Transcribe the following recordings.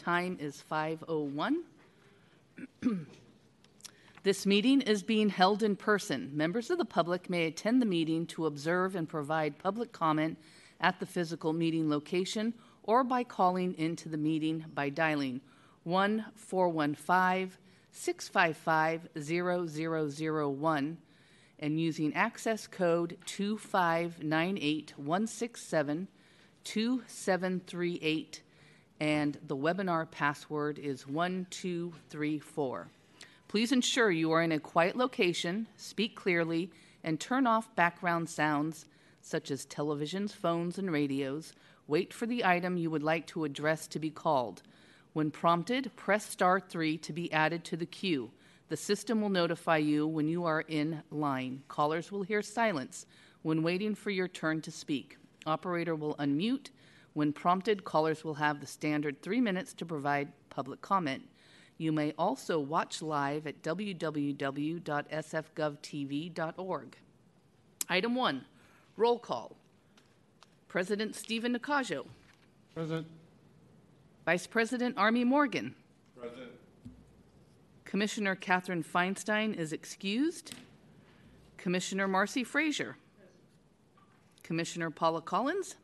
time is 5:01. This meeting is being held in person. Members of the public may attend the meeting to observe and provide public comment at the physical meeting location or by calling into the meeting by dialing 1 415 655 0001 and using access code 2598167 2738 and the webinar password is 1234. Please ensure you are in a quiet location, speak clearly, and turn off background sounds such as televisions, phones, and radios. Wait for the item you would like to address to be called. When prompted, press star 3 to be added to the queue. The system will notify you when you are in line. Callers will hear silence when waiting for your turn to speak. Operator will unmute. When prompted, callers will have the standard three minutes to provide public comment. You may also watch live at www.sfgovtv.org. Item 1 Roll call. President Stephen Nakajo. Present. Vice President Army Morgan. Present. Commissioner Catherine Feinstein is excused. Commissioner Marcy Frazier. Commissioner Paula Collins.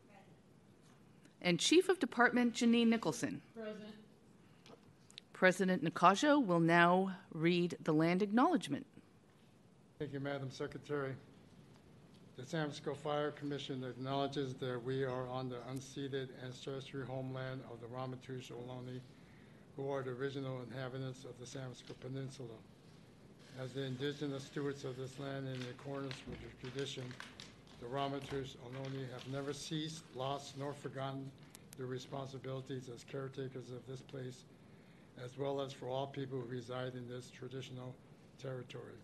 And Chief of Department Jeanine Nicholson. Present. President Nakajo will now read the land acknowledgement. Thank you, Madam Secretary. The San Francisco Fire Commission acknowledges that we are on the unceded ancestral homeland of the Ramaytush Ohlone, who are the original inhabitants of the San Francisco Peninsula. As the indigenous stewards of this land in accordance with the tradition, the Ramaytush Ohlone have never ceased, lost, nor forgotten their responsibilities as caretakers of this place as well as for all people who reside in this traditional territory.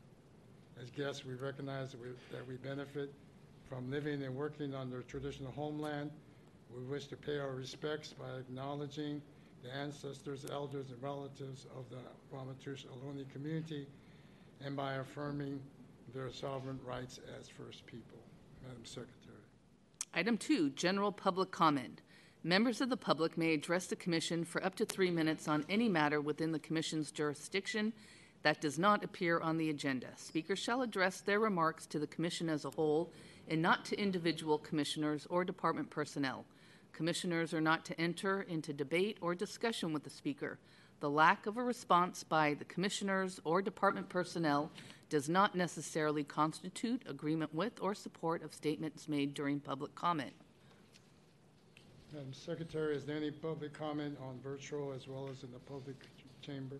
As guests, we recognize that we, that we benefit from living and working on their traditional homeland. We wish to pay our respects by acknowledging the ancestors, elders, and relatives of the Ramaytush Ohlone community and by affirming their sovereign rights as First People. Madam Secretary. Item 2 General Public Comment. Members of the public may address the Commission for up to three minutes on any matter within the Commission's jurisdiction that does not appear on the agenda. Speakers shall address their remarks to the Commission as a whole and not to individual commissioners or department personnel. Commissioners are not to enter into debate or discussion with the Speaker. The lack of a response by the commissioners or department personnel does not necessarily constitute agreement with or support of statements made during public comment. Madam Secretary, is there any public comment on virtual as well as in the public chamber?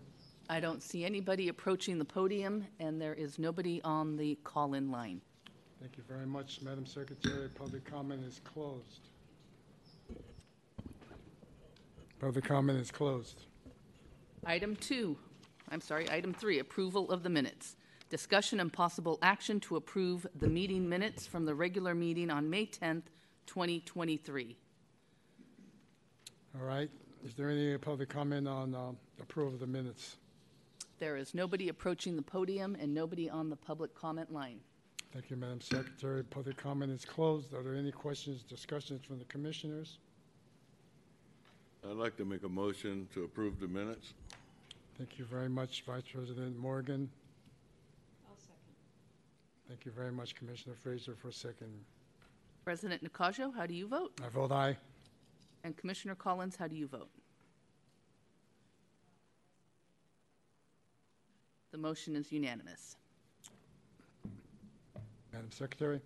I don't see anybody approaching the podium, and there is nobody on the call in line. Thank you very much, Madam Secretary. Public comment is closed. Public comment is closed. Item two, I'm sorry, item three, approval of the minutes. Discussion and possible action to approve the meeting minutes from the regular meeting on May 10th, 2023. All right. Is there any public comment on uh, approval of the minutes? There is nobody approaching the podium and nobody on the public comment line. Thank you, Madam Secretary. Public comment is closed. Are there any questions, discussions from the commissioners? I'd like to make a motion to approve the minutes. Thank you very much, Vice President Morgan. Thank you very much, Commissioner Fraser, for a second. President Nakajo, how do you vote? I vote aye. And Commissioner Collins, how do you vote? The motion is unanimous. Madam Secretary.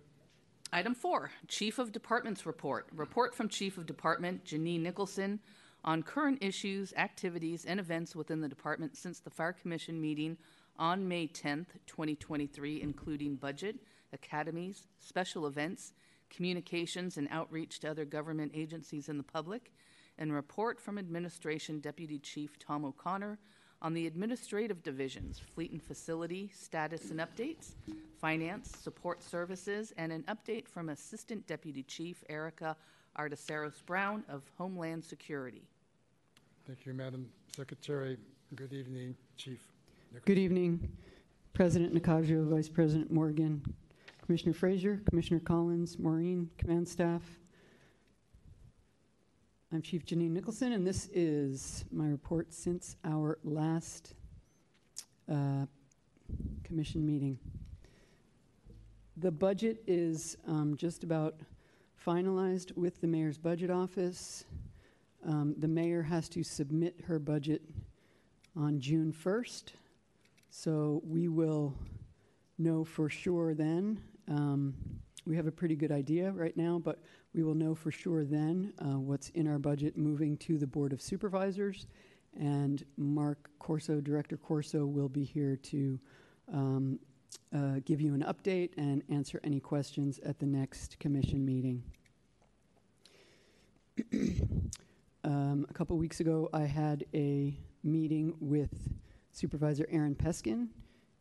Item four, Chief of Department's report. Report from Chief of Department Jeanine Nicholson on current issues, activities, and events within the department since the Fire Commission meeting on May 10th, 2023, including budget, academies, special events, communications, and outreach to other government agencies and the public, and report from Administration Deputy Chief Tom O'Connor on the administrative divisions, fleet and facility status and updates, finance, support services, and an update from Assistant Deputy Chief Erica Arteseros Brown of Homeland Security. Thank you, Madam Secretary. Good evening, Chief. Good evening, President Nakajo, Vice President Morgan, Commissioner Frazier, Commissioner Collins, Maureen, command staff. I'm Chief Jeanine Nicholson, and this is my report since our last uh, commission meeting. The budget is um, just about finalized with the mayor's budget office. Um, The mayor has to submit her budget on June 1st, so we will know for sure then. Um, We have a pretty good idea right now, but we will know for sure then uh, what's in our budget moving to the Board of Supervisors. And Mark Corso, Director Corso, will be here to um, uh, give you an update and answer any questions at the next commission meeting. um, a couple weeks ago, I had a meeting with Supervisor Aaron Peskin,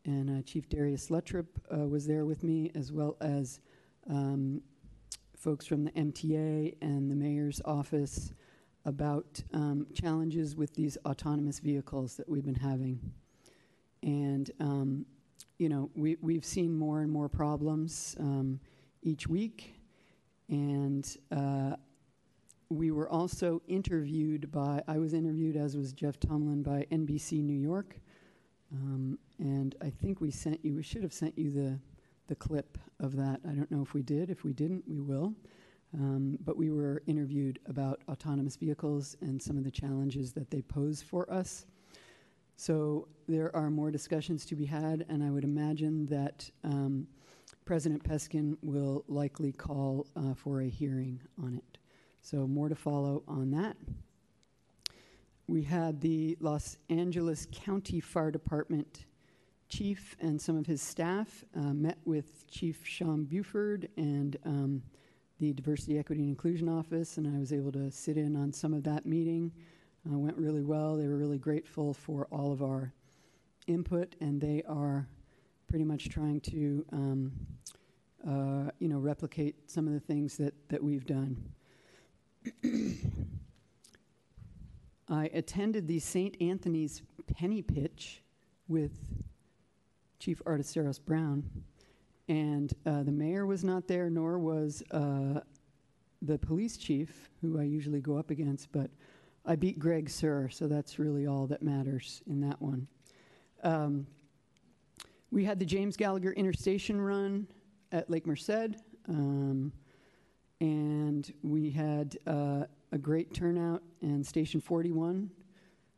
and uh, Chief Darius Luttropp uh, was there with me, as well as um, folks from the MTA and the mayor's office about um, challenges with these autonomous vehicles that we've been having. And, um, you know, we, we've seen more and more problems um, each week. And uh, we were also interviewed by, I was interviewed, as was Jeff Tumlin, by NBC New York. Um, and I think we sent you, we should have sent you the, the clip of that. I don't know if we did. If we didn't, we will. Um, but we were interviewed about autonomous vehicles and some of the challenges that they pose for us. So there are more discussions to be had, and I would imagine that um, President Peskin will likely call uh, for a hearing on it. So more to follow on that. We had the Los Angeles County Fire Department chief and some of his staff uh, met with Chief Sean Buford and um, the Diversity, Equity, and Inclusion Office, and I was able to sit in on some of that meeting. Uh, went really well. They were really grateful for all of our input, and they are pretty much trying to, um, uh, you know, replicate some of the things that that we've done. I attended the St. Anthony's Penny Pitch with Chief Arteseros Brown, and uh, the mayor was not there, nor was uh, the police chief, who I usually go up against, but I beat Greg Sir, so that's really all that matters in that one. Um, we had the James Gallagher Interstation Run at Lake Merced, um, and we had uh, a great turnout, and Station 41,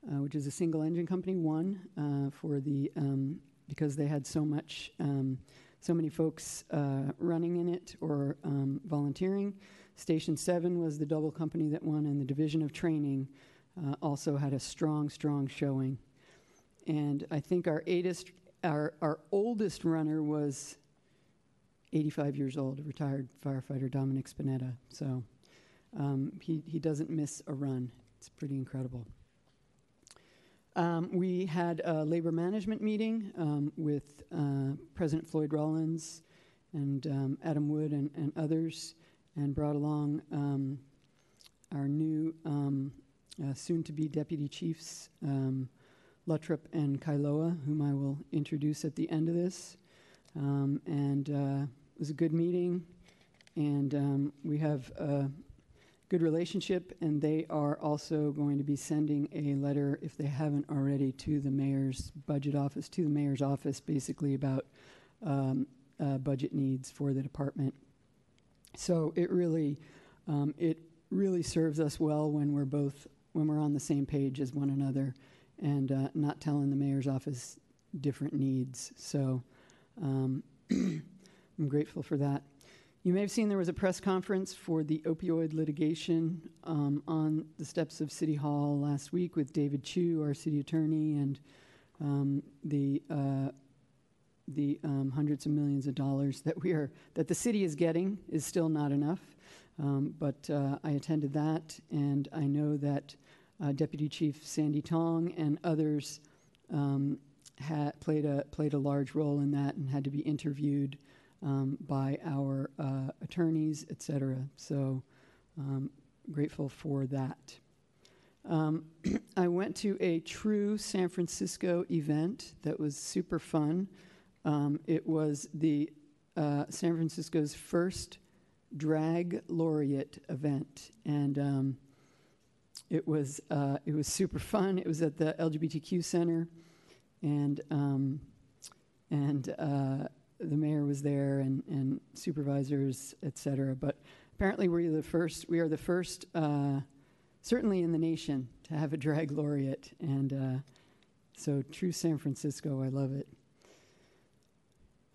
uh, which is a single engine company, won uh, for the um, because they had so much um, so many folks uh, running in it or um, volunteering. Station 7 was the double company that won, and the Division of Training uh, also had a strong, strong showing. And I think our, eightest, our, our oldest runner was 85 years old, retired firefighter Dominic Spinetta. So um, he, he doesn't miss a run. It's pretty incredible. Um, we had a labor management meeting um, with uh, President Floyd Rollins and um, Adam Wood and, and, others, and brought along um, our new um, uh, soon to be deputy chiefs, um, Luttropp and Kailoa, whom I will introduce at the end of this. and uh, was a good meeting, and we have a good relationship, and they are also going to be sending a letter, if they haven't already, to the mayor's budget office, to the mayor's office, basically about um, uh, budget needs for the department. So it really, um, it really serves us well when we're both when we're on the same page as one another, and uh, not telling the mayor's office different needs. So um, I'm grateful for that. You may have seen there was a press conference for the opioid litigation um, on the steps of City Hall last week with David Chiu, our city attorney, and um, the uh, the um, hundreds of millions of dollars that we are that the city is getting is still not enough. Um, but uh, I attended that, and I know that uh, Deputy Chief Sandy Tong and others um, had played a played a large role in that and had to be interviewed um, by our uh, attorneys, et cetera. So um, grateful for that. Um, I went to a true San Francisco event that was super fun. Um, it was the uh, San Francisco's first drag laureate event, and um, it was uh, it was super fun. It was at the LGBTQ center, and um, and uh, the mayor was there and, and supervisors, et cetera. But apparently, we're the first. We are the first, uh, certainly in the nation, to have a drag laureate, and uh, so true San Francisco. I love it.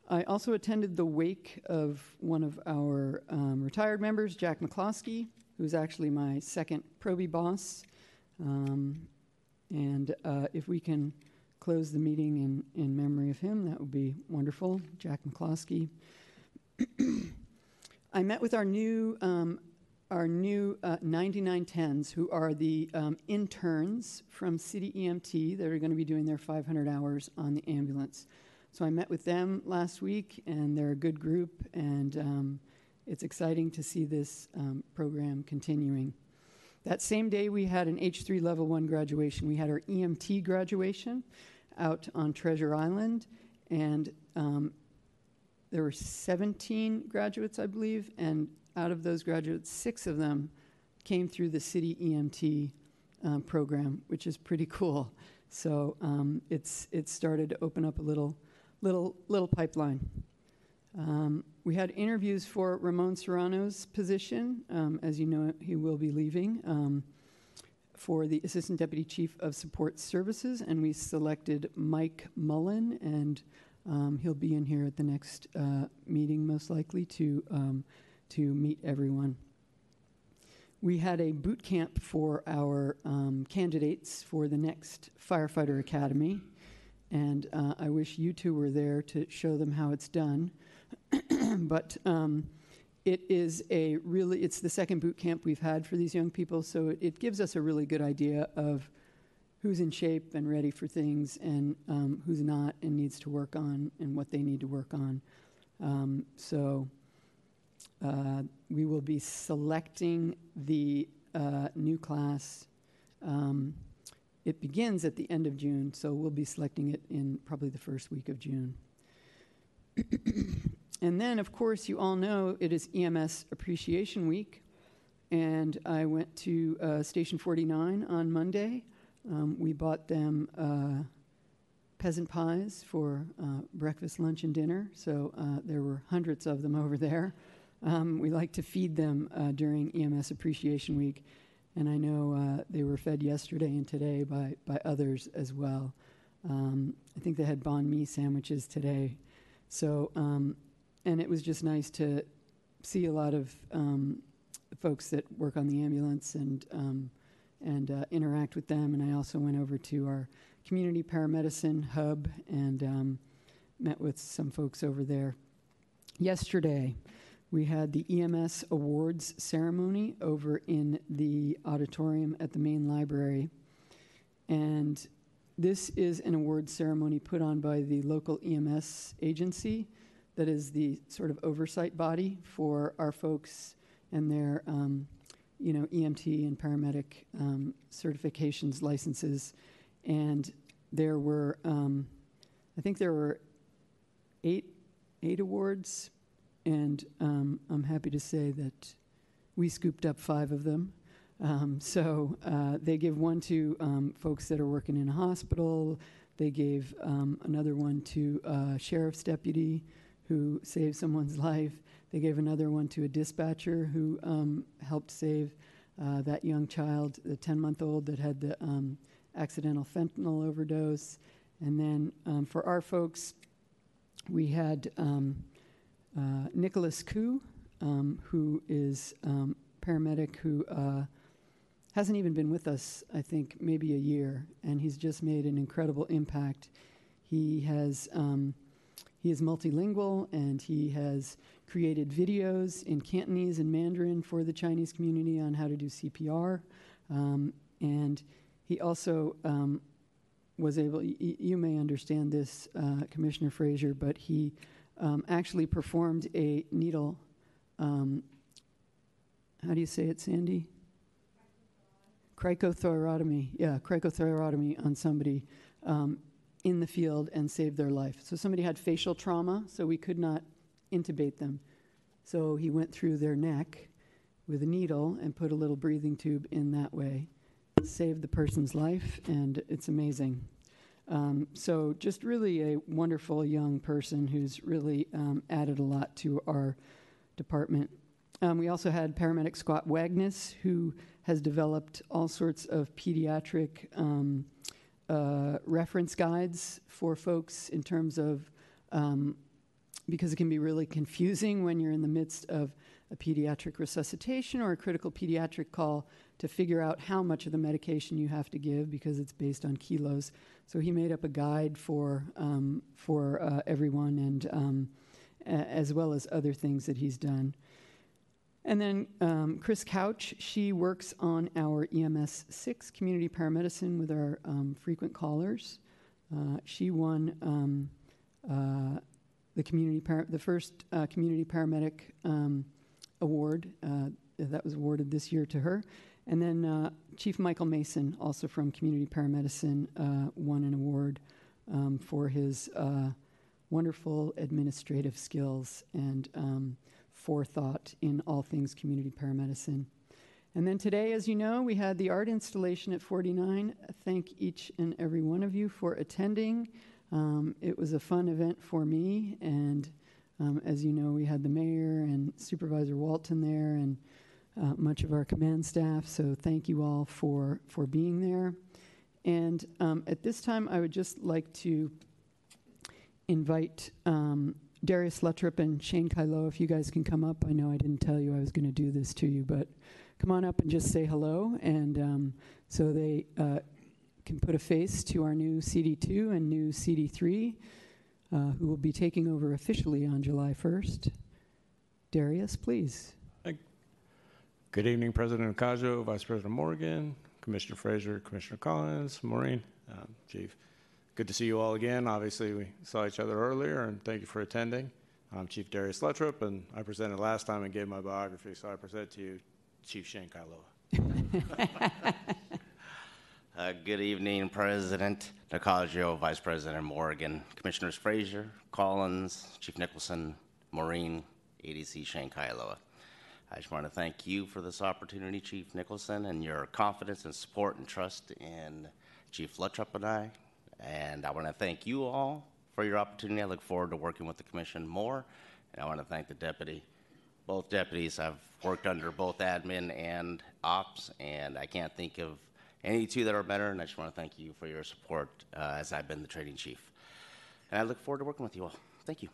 I also attended the wake of one of our um, retired members, Jack McCloskey, who's actually my second Proby boss. Um, and uh, if we can close the meeting in, in memory of him, that would be wonderful. Jack McCloskey. I met with our new um, our new uh, 9910s, who are the um, interns from City EMT that are going to be doing their 500 hours on the ambulance. So I met with them last week, and they're a good group, and um, it's exciting to see this um, program continuing. That same day, we had an H3 Level 1 graduation. We had our EMT graduation out on Treasure Island, and um, there were 17 graduates, I believe, and out of those graduates, six of them came through the city EMT um, program, which is pretty cool. So um, it's it's started to open up a little little little pipeline. Um, we had interviews for Ramon Serrano's position. Um, as you know, he will be leaving um, for the Assistant Deputy Chief of Support Services, and we selected Mike Mullen, and um, he'll be in here at the next uh, meeting, most likely, to, um, to meet everyone. We had a boot camp for our um, candidates for the next Firefighter Academy, and uh, I wish you two were there to show them how it's done. but um, it is a really it's the second boot camp we've had for these young people so it, it gives us a really good idea of who's in shape and ready for things and um, who's not and needs to work on and what they need to work on. Um, so uh, we will be selecting the uh, new class. Um, it begins at the end of june so we'll be selecting it in probably the first week of june and then, of course, you all know it is EMS Appreciation Week. And I went to uh, Station 49 on Monday. Um, we bought them uh, peasant pies for uh, breakfast, lunch, and dinner. So uh, there were hundreds of them over there. Um, we like to feed them uh, during EMS Appreciation Week. And I know uh, they were fed yesterday and today by, by others as well. Um, I think they had banh mi sandwiches today. So um, and it was just nice to see a lot of um, folks that work on the ambulance and um, and uh, interact with them. And I also went over to our community paramedicine hub and um, met with some folks over there. Yesterday, we had the EMS awards ceremony over in the auditorium at the main library, and this is an award ceremony put on by the local EMS agency that is the sort of oversight body for our folks and their, um, you know, EMT and paramedic um, certifications, licenses. And there were, um, I think there were eight, eight awards, and um, I'm happy to say that we scooped up five of them. Um, so uh, they give one to um, folks that are working in a hospital. They gave another one to a sheriff's deputy who saved someone's life. They gave another one to a dispatcher who um, helped save uh, that young child, the 10 month old that had the um, accidental fentanyl overdose. And then um, for our folks, we had um, uh, Nicholas Koo, um, who is um, paramedic who uh, hasn't even been with us, I think, maybe a year, and he's just made an incredible impact. He has um, he is multilingual and he has created videos in Cantonese and Mandarin for the Chinese community on how to do CPR. Um, and he also um, was able, y- you may understand this, uh, Commissioner Frazier, but he um, actually performed a needle, um, how do you say it, Sandy? Cricothyrotomy, yeah, cricothyrotomy on somebody um, in the field and saved their life. So somebody had facial trauma, so we could not intubate them. So he went through their neck with a needle and put a little breathing tube in that way. saved the person's life, and it's amazing. Um, so, just really a wonderful young person who's really um, added a lot to our department. Um, we also had paramedic Scott Wagnus, who has developed all sorts of pediatric um, uh, reference guides for folks in terms of um, because it can be really confusing when you're in the midst of a pediatric resuscitation or a critical pediatric call to figure out how much of the medication you have to give because it's based on kilos. So he made up a guide for um, for uh, everyone, and um, a- as well as other things that he's done. And then um, Chris Couch, she works on our EMS six community paramedicine with our um, frequent callers. Uh, she won um, uh, the community par- the first uh, community paramedic um, award uh, that was awarded this year to her. And then uh, Chief Michael Mason, also from Community Paramedicine, uh, won an award um, for his wonderful administrative skills and um, forethought in all things community paramedicine. And then today, as you know, we had the art installation at 49. Thank each and every one of you for attending. Um, it was a fun event for me, and um, as you know, we had the mayor and Supervisor Walton there, and uh, much of our command staff. So thank you all for for being there. And um, at this time, I would just like to invite um, Darius Luttropp and Shane Kailoa, if you guys can come up. I know I didn't tell you I was going to do this to you, but come on up and just say hello. And um, so they uh, can put a face to our new CD2 and new CD3, uh, who will be taking over officially on July 1st. Darius, please. Good evening, President Nakajo, Vice President Morgan, Commissioner Fraser, Commissioner Collins, Maureen, um, Chief. Good to see you all again. Obviously, we saw each other earlier, and thank you for attending. I'm Chief Darius Luttropp, and I presented last time and gave my biography, so I present to you Chief Shane Kailoa. Uh, Good evening, President Nakajo, Vice President Morgan, Commissioners Frazier, Collins, Chief Nicholson, Maureen, ADC Shane Kailoa. I just want to thank you for this opportunity, Chief Nicholson, and your confidence and support and trust in Chief Luttropp and I. And I want to thank you all for your opportunity. I look forward to working with the commission more. And I want to thank the deputy both deputies. I've worked under both admin and ops, and I can't think of any two that are better. And I just want to thank you for your support uh, as I've been the training chief. And I look forward to working with you all. Thank you.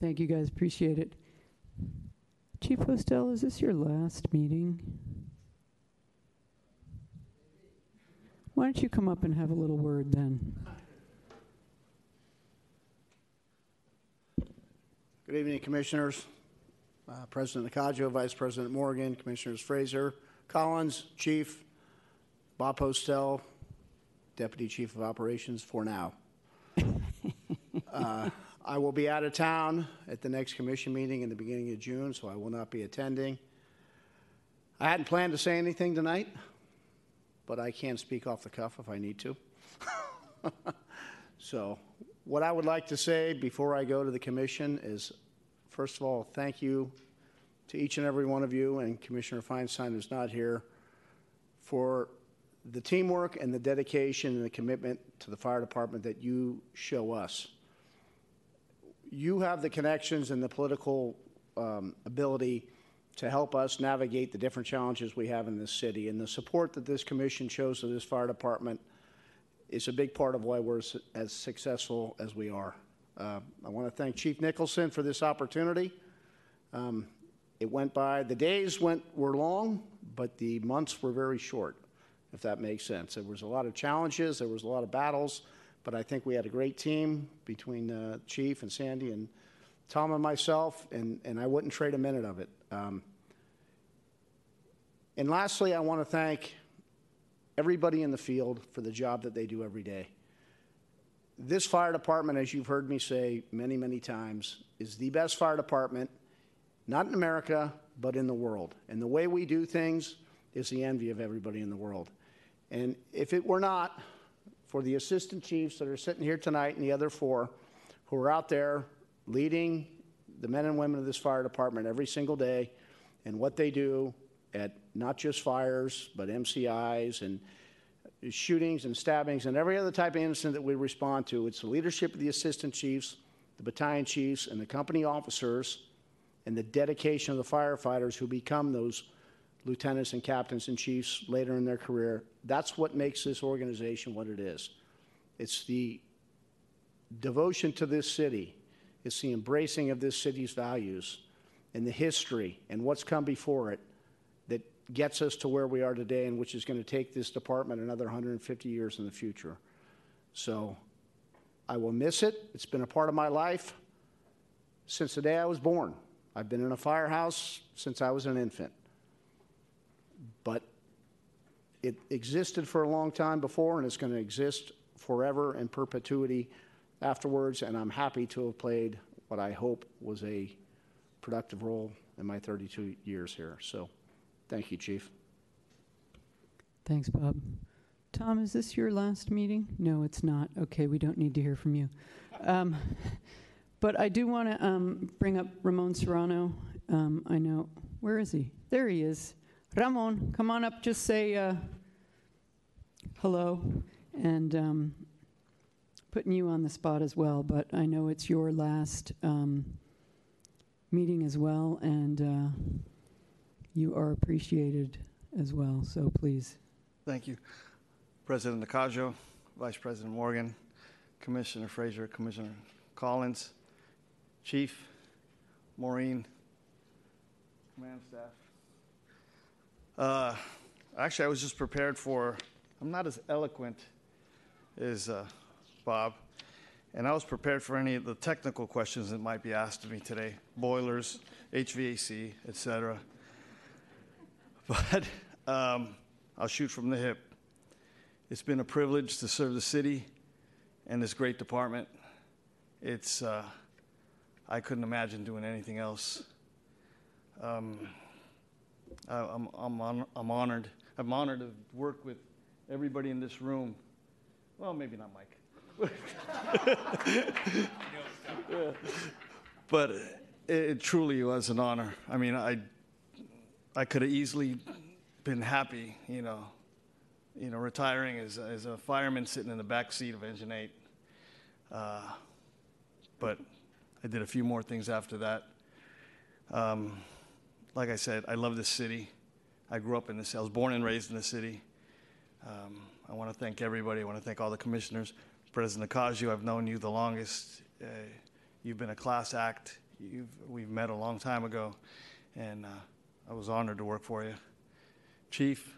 Thank you, guys. Appreciate it. Chief Postel, is this your last meeting? Why don't you come up and have a little word then? Good evening, Commissioners. Uh, President Nakajo, Vice President Morgan, Commissioners Fraser, Collins, Chief, Bob Postel, Deputy Chief of Operations for now. Uh, I will be out of town at the next commission meeting in the beginning of June, so I will not be attending. I hadn't planned to say anything tonight, but I can speak off the cuff if I need to. So, what I would like to say before I go to the commission is, first of all, thank you to each and every one of you, and Commissioner Feinstein, who's not here, for the teamwork and the dedication and the commitment to the fire department that you show us. You have the connections and the political um, ability to help us navigate the different challenges we have in this city, and the support that this commission shows to this fire department is a big part of why we're as successful as we are. Uh, I want to thank Chief Nicholson for this opportunity. Um, it went by, the days went, were long, but the months were very short, if that makes sense. There was a lot of challenges, there was a lot of battles, but I think we had a great team between uh, Chief and Sandy and Tom and myself, and, and I wouldn't trade a minute of it. Um, and lastly, I want to thank everybody in the field for the job that they do every day. This fire department, as you've heard me say many, many times, is the best fire department, not in America, but in the world. And the way we do things is the envy of everybody in the world. And if it were not for the assistant chiefs that are sitting here tonight and the other four who are out there leading the men and women of this fire department every single day and what they do at not just fires, but MCIs and shootings and stabbings and every other type of incident that we respond to. It's the leadership of the assistant chiefs, the battalion chiefs, and the company officers, and the dedication of the firefighters who become those lieutenants and captains and chiefs later in their career. That's what makes this organization what it is. It's the devotion to this city, it's the embracing of this city's values and the history and what's come before it that gets us to where we are today and which is going to take this department another 150 years in the future. So I will miss it. It's been a part of my life since the day I was born. I've been in a firehouse since I was an infant. But it existed for a long time before and it's going to exist forever in perpetuity afterwards. And I'm happy to have played what I hope was a productive role in my 32 years here. So thank you, Chief. Thanks, Bob. Tom, is this your last meeting? No, it's not. Okay, we don't need to hear from you. Um, but I do want to um, bring up Ramon Serrano. Um, I know, where is he? There he is. Ramon, come on up, just say uh, hello. And um, putting you on the spot as well, but I know it's your last um, meeting as well, and uh, you are appreciated as well, so please. Thank you. President Nakajo, Vice President Morgan, Commissioner Frazier, Commissioner Collins, Chief, Maureen, command staff. Uh, actually, I was just prepared for, I'm not as eloquent as uh, Bob, and I was prepared for any of the technical questions that might be asked of me today boilers, HVAC, et cetera. But um, I'll shoot from the hip. It's been a privilege to serve the city and this great department. It's, uh, I couldn't imagine doing anything else. Um, I, I'm, I'm, I'm honored. I'm honored to work with everybody in this room. Well, maybe not Mike. But it, it truly was an honor. I mean, I, I could have easily been happy, you know, you know, retiring as, as a fireman sitting in the back seat of Engine 8. Uh, but I did a few more things after that. Um, like I said, I love this city. I grew up in this. I was born and raised in the city. Um, I want to thank everybody. I want to thank all the commissioners. President Nakajo, I've known you the longest. Uh, you've been a class act. You've, we've met a long time ago, and uh, I was honored to work for you. Chief,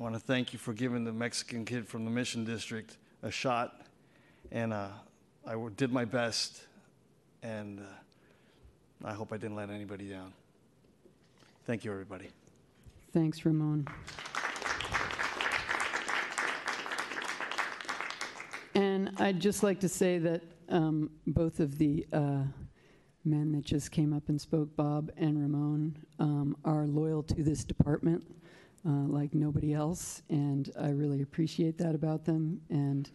I want to thank you for giving the Mexican kid from the Mission District a shot, and uh, I did my best, and uh, I hope I didn't let anybody down. Thank you, everybody. Thanks, Ramon. And I'd just like to say that um, both of the uh, men that just came up and spoke, Bob and Ramon, um, are loyal to this department uh, like nobody else, and I really appreciate that about them. And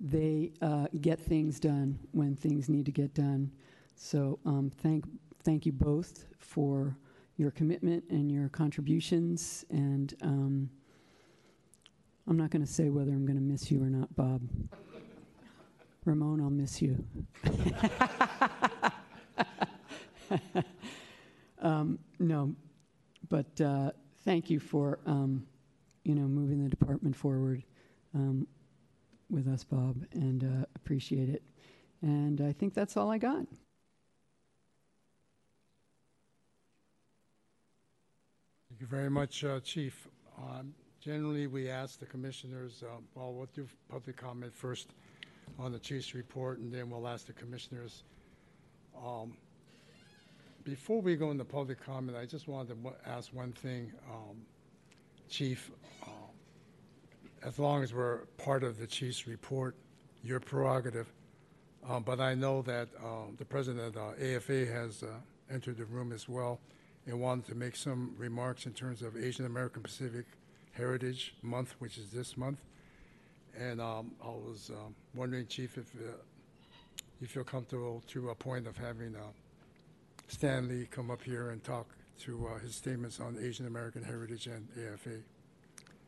they uh, get things done when things need to get done. So um, thank thank you both for your commitment and your contributions. And um, I'm not going to say whether I'm going to miss you or not, Bob. Ramon, I'll miss you. um, no, but uh, thank you for um, you know moving the department forward um, with us, Bob, and uh, appreciate it. And I think that's all I got. Thank you very much, uh, Chief. Um, Generally, we ask the commissioners, uh, well, we'll do public comment first on the chief's report, and then we'll ask the commissioners. Um, Before we go into public comment, I just wanted to ask one thing, um, Chief. um, As long as we're part of the chief's report, your prerogative, um, but I know that um, the president of the AFA has uh, entered the room as well and wanted to make some remarks in terms of Asian American Pacific Heritage Month, which is this month. And um, I was um, wondering, Chief, if uh, you feel comfortable to a point of having uh, Stanley come up here and talk to uh, his statements on Asian American heritage and AFA.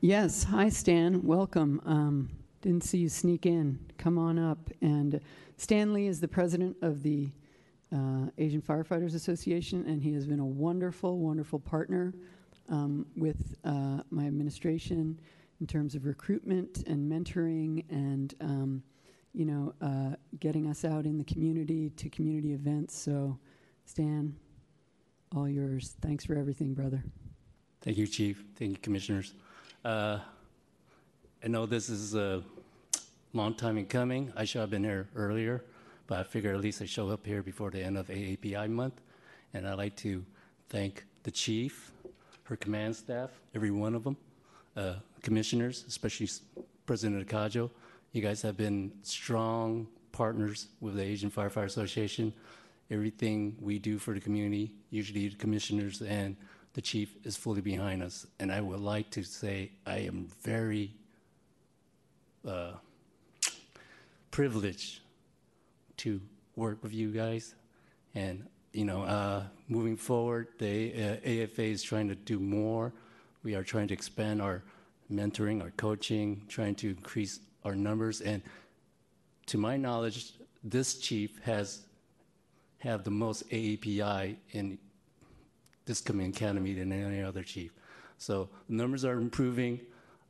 Yes, hi Stan, welcome. Um, didn't see you sneak in. Come on up. And Stanley is the president of the uh, Asian Firefighters Association, and he has been a wonderful, wonderful partner um, with uh, my administration in terms of recruitment and mentoring and um, you know uh, getting us out in the community to community events. So, Stan, all yours. Thanks for everything, brother. Thank you, Chief. Thank you, Commissioners. Uh, I know this is a long time in coming. I should have been here earlier, but I figure at least I show up here before the end of AAPI month. And I'd like to thank the Chief, her command staff, every one of them, uh, commissioners, especially President Nakajo. You guys have been strong partners with the Asian Firefighter Association. Everything we do for the community, usually the commissioners and the chief is fully behind us. And I would like to say I am very uh, privileged to work with you guys. And, you know, uh, moving forward, the uh, AFA is trying to do more. We are trying to expand our mentoring, our coaching, trying to increase our numbers. And to my knowledge, this chief has have the most AAPI in this coming academy than any other chief. So numbers are improving.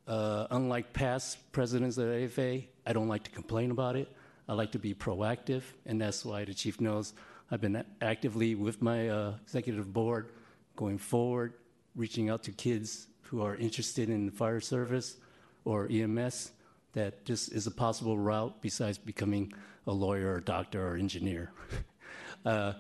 Uh, unlike past presidents of AFA, I don't like to complain about it. I like to be proactive, and that's why the chief knows I've been actively with my uh, executive board going forward, reaching out to kids who are interested in fire service or EMS, that this is a possible route besides becoming a lawyer or doctor or engineer. uh,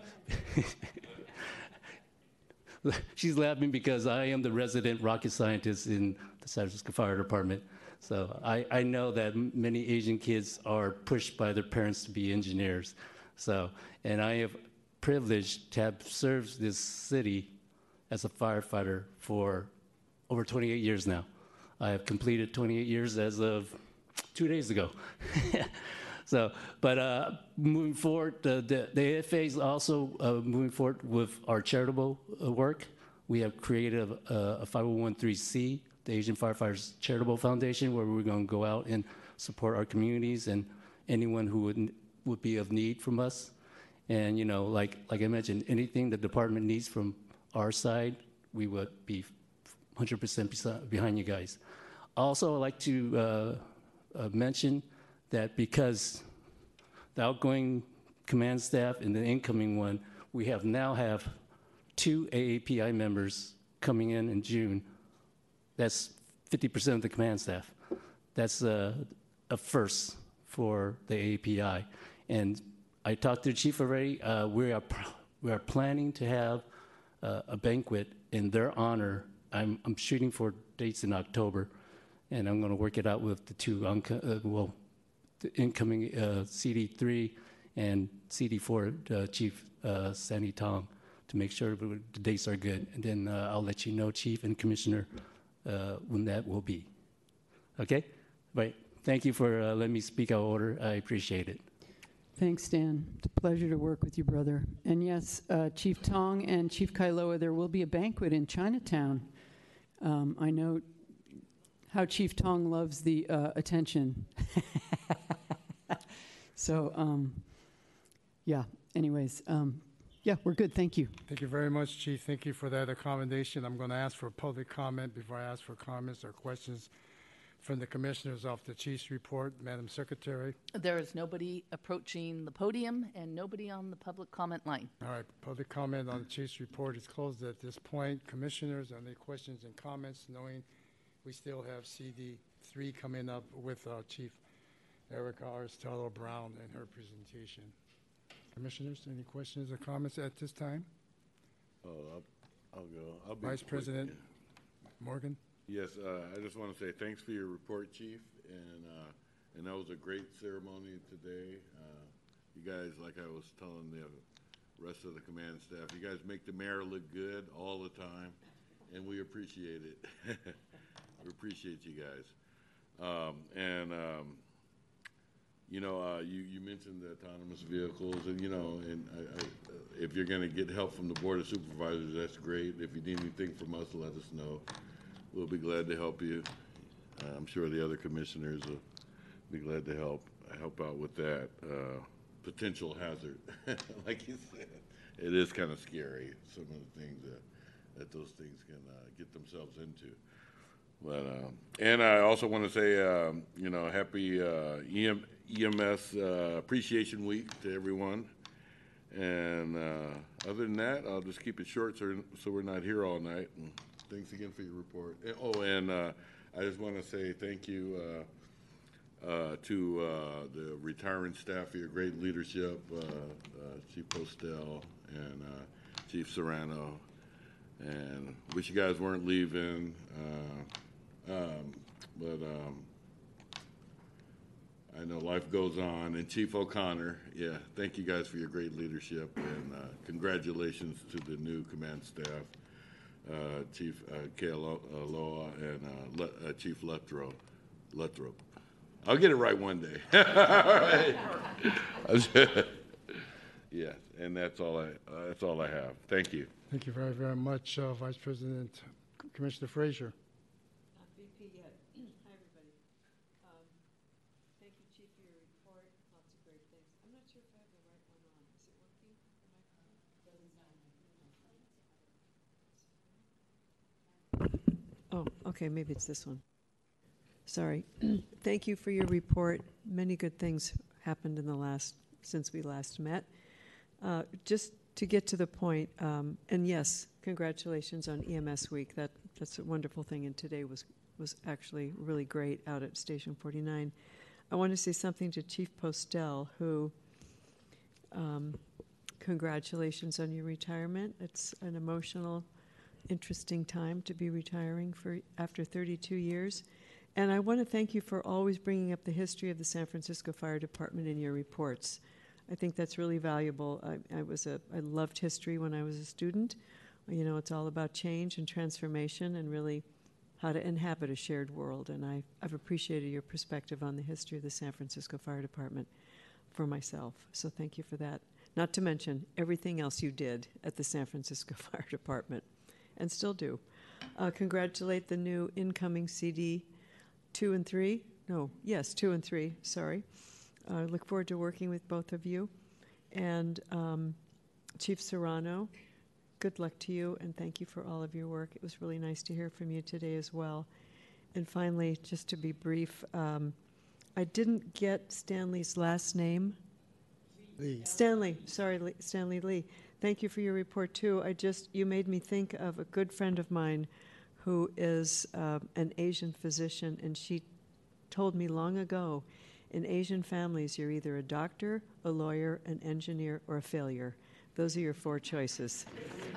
she's laughing because I am the resident rocket scientist in the San Francisco Fire Department. So I, I know that many Asian kids are pushed by their parents to be engineers. So, and I have privileged to have served this city as a firefighter for over 28 years now. I have completed 28 years as of two days ago. So, but uh, moving forward, the, the, the AFA is also uh, moving forward with our charitable uh, work. We have created a, a 501c, the Asian Firefighters Charitable Foundation, where we're going to go out and support our communities and anyone who would, would be of need from us. And, you know, like, like I mentioned, anything the department needs from our side, we would be 100% behind you guys. Also, I'd like to uh, uh, mention that because the outgoing command staff and the incoming one, we have now have two AAPI members coming in in June. That's 50% of the command staff. That's a, a first for the AAPI. And I talked to the chief already. Uh, we, are, we are planning to have uh, a banquet in their honor. I'm, I'm shooting for dates in October, and I'm going to work it out with the two, uh, well, the incoming uh, CD3 and CD4 uh, Chief uh, Sandy Tong to make sure the dates are good. And then I'll let you know, Chief and Commissioner, when that will be. Okay? Right. Thank you for letting me speak out order. I appreciate it. Thanks, Dan. It's a pleasure to work with you, brother. And yes, uh, Chief Tong and Chief Kailoa, there will be a banquet in Chinatown. Um, I know how Chief Tong loves the uh, attention. so, um, yeah, anyways, um, yeah, we're good. Thank you. Thank you very much, Chief. Thank you for that accommodation. I'm going to ask for a public comment before I ask for comments or questions from the commissioners off the chief's report. Madam Secretary. There is nobody approaching the podium and nobody on the public comment line. All right, public comment on the chief's report is closed at this point. Commissioners, any questions and comments, knowing we still have CD three coming up with uh, Chief Erica Arteseros Brown and her presentation. Commissioners, any questions or comments at this time? Oh, I'll, I'll go. I'll be Vice quick. President Morgan? Yes, uh, I just want to say thanks for your report, Chief, and, uh, and that was a great ceremony today. Uh, you guys, like I was telling the rest of the command staff, you guys make the mayor look good all the time, and we appreciate it. We appreciate you guys. Um, and, um, you know, uh, you, you mentioned the autonomous vehicles and, you know, and I, I, if you're gonna get help from the Board of Supervisors, that's great. If you need anything from us, let us know. We'll be glad to help you. Uh, I'm sure the other commissioners will be glad to help, help out with that, uh, potential hazard. Like you said, it is kind of scary, some of the things that, that those things can, uh, get themselves into. But, um, and I also want to say, um, you know, happy uh, EM, EMS uh, Appreciation Week to everyone. And other than that, I'll just keep it short so, so we're not here all night. And thanks again for your report. And- Oh, and uh, I just want to say thank you uh, uh, to uh, the retiring staff for your great leadership, uh, uh, Chief Postel and uh, Chief Serrano. And wish you guys weren't leaving. Uh, um, but um, I know life goes on. And Chief O'Connor, yeah, thank you guys for your great leadership and uh, congratulations to the new command staff, uh, Chief uh, Kailoa and uh, Le- uh, Chief Luttrow. Luttrow. I'll get it right one day. Yes, and that's all I uh, that's all I have. Thank you. Thank you very, very much, uh, Vice President Commissioner Frazier. Not VP yet. Hi, everybody. Um, Thank you, Chief, for your report. Lots of great things. I'm not sure if I have the right one on. Is it working? The microphone? Doesn't sound Oh, okay, maybe it's this one. Sorry. Thank you for your report. Many good things happened in the last, since we last met. Uh, Just to get to the point, um, and yes, congratulations on EMS Week. That, that's a wonderful thing, and today was, was actually really great out at Station 49. I want to say something to Chief Postel, who, um, congratulations on your retirement. It's an emotional, interesting time to be retiring for, after 32 years. And I want to thank you for always bringing up the history of the San Francisco Fire Department in your reports. I think that's really valuable. I, I was a, I loved history when I was a student. You know, it's all about change and transformation and really how to inhabit a shared world. And I, I've appreciated your perspective on the history of the San Francisco Fire Department for myself. So thank you for that. Not to mention everything else you did at the San Francisco Fire Department and still do. Uh, congratulate the new incoming CD two and three. No, yes, two and three. Sorry. I look forward to working with both of you. And um, Chief Serrano, good luck to you and thank you for all of your work. It was really nice to hear from you today as well. And finally, just to be brief, um, I didn't get Stanley's last name. Lee. Stanley, sorry, Lee- Stanley Lee. Thank you for your report too. I just, you made me think of a good friend of mine who is uh, an Asian physician, and she told me long ago in Asian families, you're either a doctor, a lawyer, an engineer, or a failure. Those are your four choices.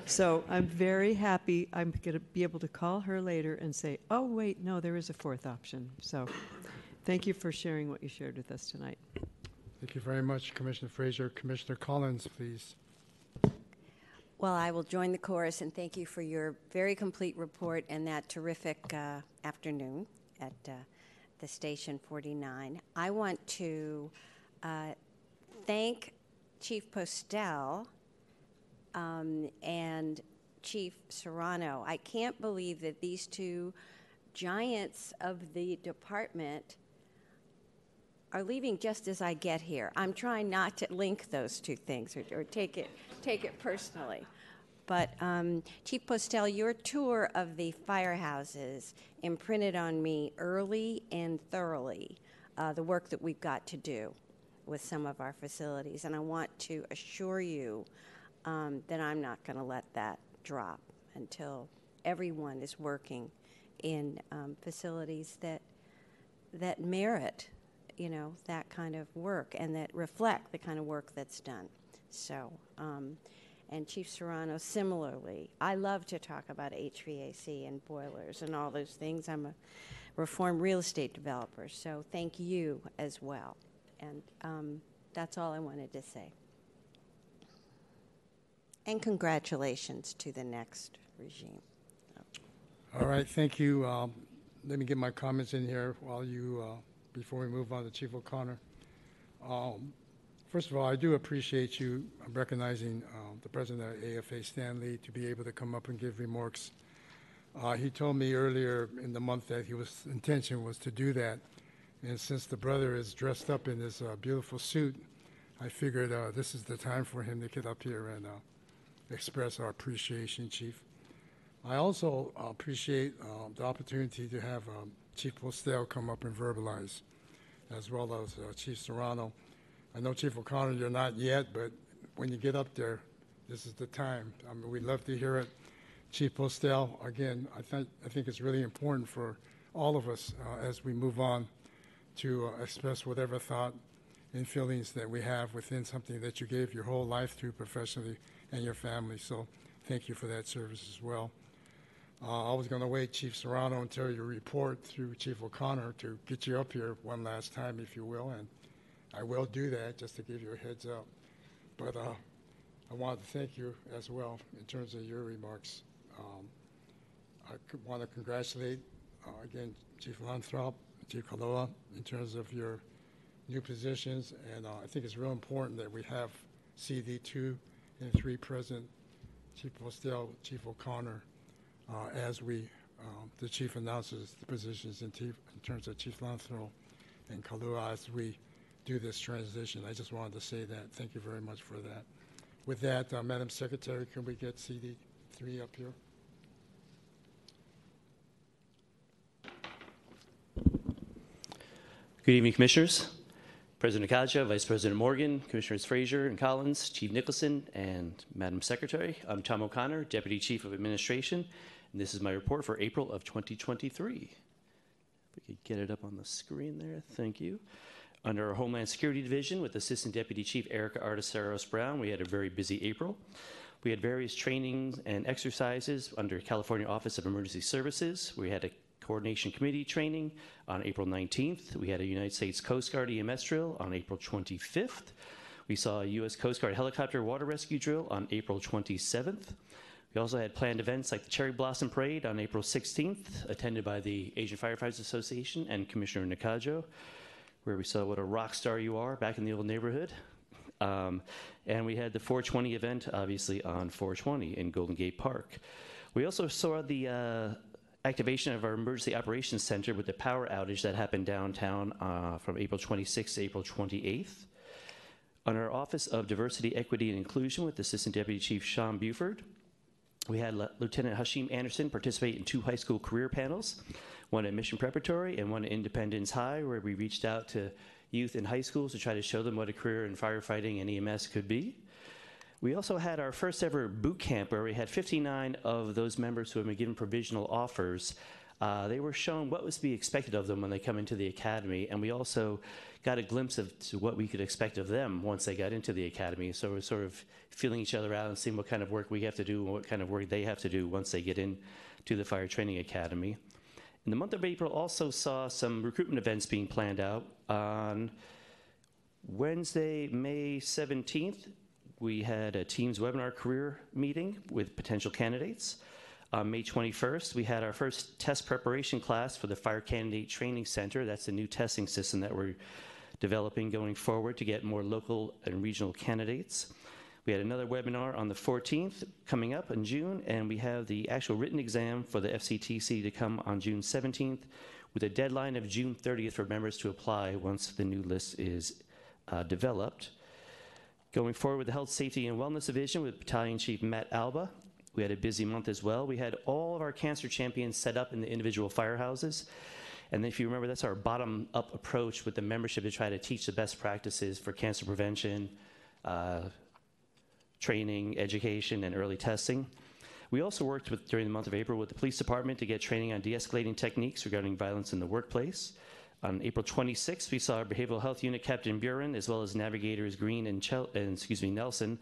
So I'm very happy I'm going to be able to call her later and say, oh, wait, no, there is a fourth option. So thank you for sharing what you shared with us tonight. Thank you very much, Commissioner Frazier. Commissioner Collins, please. Well, I will join the chorus and thank you for your very complete report and that terrific uh, afternoon at uh, the Station 49. I want to uh, thank Chief Postel um, and Chief Serrano. I can't believe that these two giants of the department are leaving just as I get here. I'm trying not to link those two things or, or take it take it personally. But um, Chief Postel, your tour of the firehouses imprinted on me early and thoroughly uh, the work that we've got to do with some of our facilities, and I want to assure you um, that I'm not going to let that drop until everyone is working in um, facilities that that merit, you know, that kind of work and that reflect the kind of work that's done. So, um, and Chief Serrano, similarly, I love to talk about HVAC and boilers and all those things. I'm a reformed real estate developer, so thank you as well. And um, that's all I wanted to say. And congratulations to the next regime. All right, thank you. Um, Let me get my comments in here while you, uh, before we move on to Chief O'Connor. Um, First of all, I do appreciate you recognizing um, the president of AFA, Stanley, to be able to come up and give remarks. Uh, He told me earlier in the month that his intention was to do that. And since the brother is dressed up in this uh, beautiful suit, I figured uh, this is the time for him to get up here and uh, express our appreciation, Chief. I also appreciate uh, the opportunity to have um, Chief Postel come up and verbalize, as well as uh, Chief Serrano. I know Chief O'Connor, you're not yet, but when you get up there, this is the time. I mean, we'd love to hear it. Chief Postel, again, I think I think it's really important for all of us uh, as we move on to uh, express whatever thought and feelings that we have within something that you gave your whole life through professionally and your family. So thank you for that service as well. Uh, I was going to wait, Chief Serrano, until your report through Chief O'Connor to get you up here one last time, if you will, and I will do that just to give you a heads up. But uh, I wanted to thank you as well in terms of your remarks. Um, I want to congratulate uh, again Chief Luttropp, Chief Kailoa, in terms of your new positions, and uh, I think it's real important that we have CD two and three present, Chief Postel, Chief O'Connor, uh, as we um, the chief announces the positions in, chief, in terms of Chief Luttropp and Kailoa as we do this transition. I just wanted to say that. Thank you very much for that. With that, uh, Madam Secretary, can we get CD three up here? Good evening, Commissioners. President Nakajo, Vice President Morgan, Commissioners Frazier and Collins, Chief Nicholson, and Madam Secretary. I'm Tom O'Connor, Deputy Chief of Administration, and this is my report for April of 2023. If we could get it up on the screen there, thank you. Under our Homeland Security Division with Assistant Deputy Chief Erica Arteseros Brown, we had a very busy April. We had various trainings and exercises under California Office of Emergency Services. We had a Coordination Committee training on April 19th. We had a United States Coast Guard EMS drill on April 25th. We saw a U.S. Coast Guard helicopter water rescue drill on April 27th. We also had planned events like the Cherry Blossom Parade on April 16th, attended by the Asian Firefighters Association and Commissioner Nakajo, where we saw what a rock star you are back in the old neighborhood. Um, and we had the 420 event, obviously, on 420 in Golden Gate Park. We also saw the uh, activation of our emergency operations center with the power outage that happened downtown uh, from April 26th to April 28th. On our Office of Diversity, Equity, and Inclusion with Assistant Deputy Chief Sean Buford, we had Lieutenant Hashim Anderson participate in two high school career panels, one at Mission Preparatory and one at Independence High, where we reached out to youth in high schools to try to show them what a career in firefighting and EMS could be. We also had our first ever boot camp where we had 59 of those members who had been given provisional offers. Uh, they were shown what was to be expected of them when they come into the academy, and we also got a glimpse of what we could expect of them once they got into the academy. So we're sort of feeling each other out and seeing what kind of work we have to do and what kind of work they have to do once they get into the fire training academy. In the month of April, also saw some recruitment events being planned out on Wednesday, May 17th we had a Teams webinar career meeting with potential candidates. On May 21st, we had our first test preparation class for the Fire Candidate Training Center. That's a new testing system that we're developing going forward to get more local and regional candidates. We had another webinar on the 14th coming up in June, and we have the actual written exam for the FCTC to come on June 17th with a deadline of June 30th for members to apply once the new list is uh, developed. Going forward with the Health, Safety, and Wellness Division with Battalion Chief Matt Alba, we had a busy month as well. We had all of our cancer champions set up in the individual firehouses. And if you remember, that's our bottom up approach with the membership to try to teach the best practices for cancer prevention, uh, training, education, and early testing. We also worked with, during the month of April with the police department to get training on de escalating techniques regarding violence in the workplace. On April 26th, we saw our behavioral health unit captain Buren, as well as navigators Green and, Chel- and excuse me Nelson,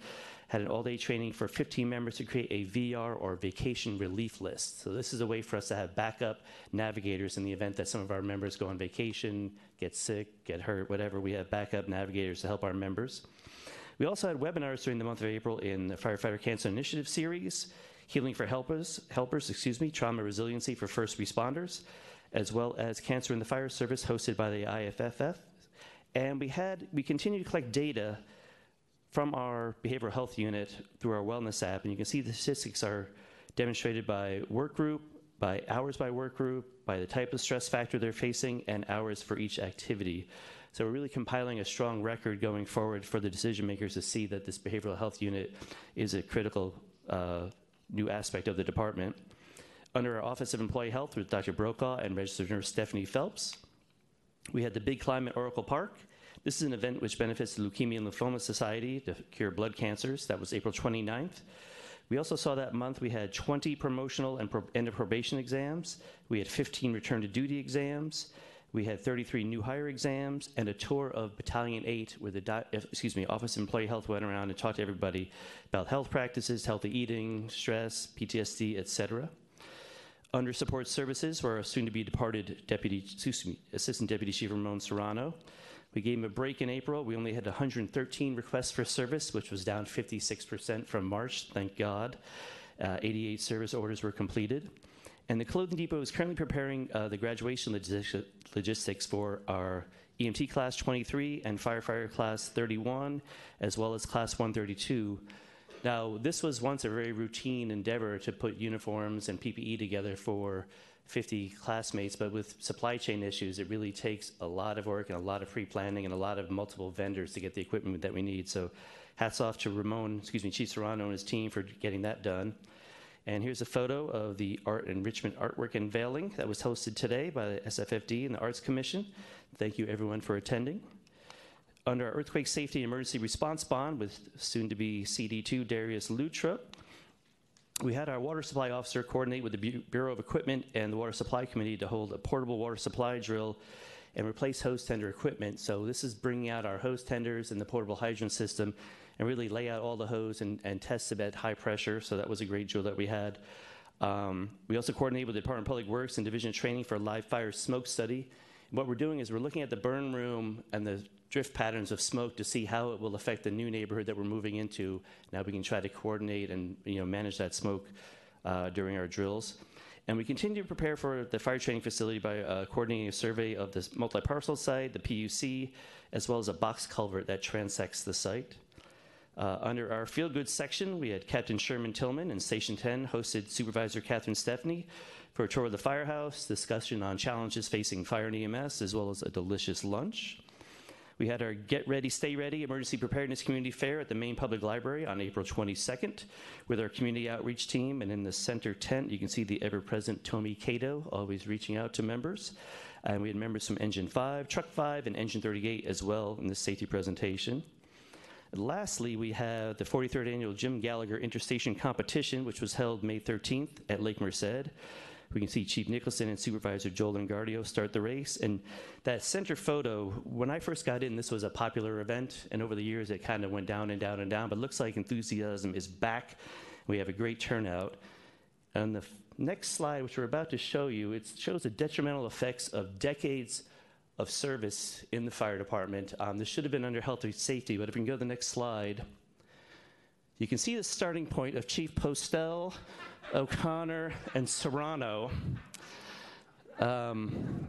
had an all-day training for 15 members to create a VR or vacation relief list. So this is a way for us to have backup navigators in the event that some of our members go on vacation, get sick, get hurt, whatever. We have backup navigators to help our members. We also had webinars during the month of April in the Firefighter Cancer Initiative series, Healing for Helpers, helpers, excuse me, Trauma Resiliency for First Responders, as well as Cancer in the Fire Service hosted by the IFFF, And we had, we continue to collect data from our behavioral health unit through our wellness app, and you can see the statistics are demonstrated by work group, by hours by work group, by the type of stress factor they're facing, and hours for each activity. So we're really compiling a strong record going forward for the decision makers to see that this behavioral health unit is a critical uh, new aspect of the department. Under our Office of Employee Health with Dr. Brokaw and registered nurse Stephanie Phelps, we had the Big Climate Oracle Park. This is an event which benefits the Leukemia and Lymphoma Society to cure blood cancers. That was April 29th. We also saw that month we had 20 promotional and pro- end of probation exams. We had 15 return to duty exams. We had 33 new hire exams and a tour of Battalion 8 where the excuse me, Office of Employee Health went around and talked to everybody about health practices, healthy eating, stress, PTSD, etc. Under support services were our soon to be departed deputy me, assistant deputy chief Ramon Serrano. We gave him a break in April. We only had 113 requests for service, which was down 56% from March, thank God. Uh, 88 service orders were completed. And the Clothing Depot is currently preparing uh, the graduation logistics for our EMT class 23 and firefighter class 31, as well as class 132. Now, this was once a very routine endeavor to put uniforms and PPE together for 50 classmates, but with supply chain issues, it really takes a lot of work and a lot of pre-planning and a lot of multiple vendors to get the equipment that we need. So hats off to Ramon, excuse me, Chief Serrano and his team for getting that done. And here's a photo of the art enrichment artwork unveiling that was hosted today by the SFFD and the Arts Commission. Thank you everyone for attending. Under our earthquake safety and emergency response bond with soon to be CD2 Darius Luttropp, we had our water supply officer coordinate with the Bureau of Equipment and the Water Supply Committee to hold a portable water supply drill and replace hose tender equipment. So this is bringing out our hose tenders and the portable hydrant system and really lay out all the hose and, and test them at high pressure. So that was a great drill that we had. Um, we also coordinated with the Department of Public Works and Division of Training for a live fire smoke study. What we're doing is we're looking at the burn room and the drift patterns of smoke to see how it will affect the new neighborhood that we're moving into. Now we can try to coordinate and you know manage that smoke uh, during our drills. And we continue to prepare for the fire training facility by uh, coordinating a survey of the multi-parcel site, the PUC, as well as a box culvert that transects the site. Uh, under our field goods section, we had Captain Sherman Tillman and Station 10 hosted Supervisor Catherine Stefani for a tour of the firehouse, discussion on challenges facing fire and EMS, as well as a delicious lunch. We had our Get Ready, Stay Ready Emergency Preparedness Community Fair at the main public library on April 22nd with our community outreach team. And in the center tent, you can see the ever present Tommy Cato, always reaching out to members. And we had members from Engine 5, Truck 5, and Engine 38 as well in the safety presentation. And lastly, we have the 43rd annual Jim Gallagher Interstation Competition, which was held May 13th at Lake Merced. We can see Chief Nicholson and Supervisor Joel Engardio start the race. And that center photo, when I first got in, this was a popular event, and over the years it kind of went down and down and down, but looks like enthusiasm is back. We have a great turnout. And the next slide, which we're about to show you, it shows the detrimental effects of decades of service in the fire department. Um, this should have been under health and safety, but if we can go to the next slide, you can see the starting point of Chief Postel, O'Connor, and Serrano. Um,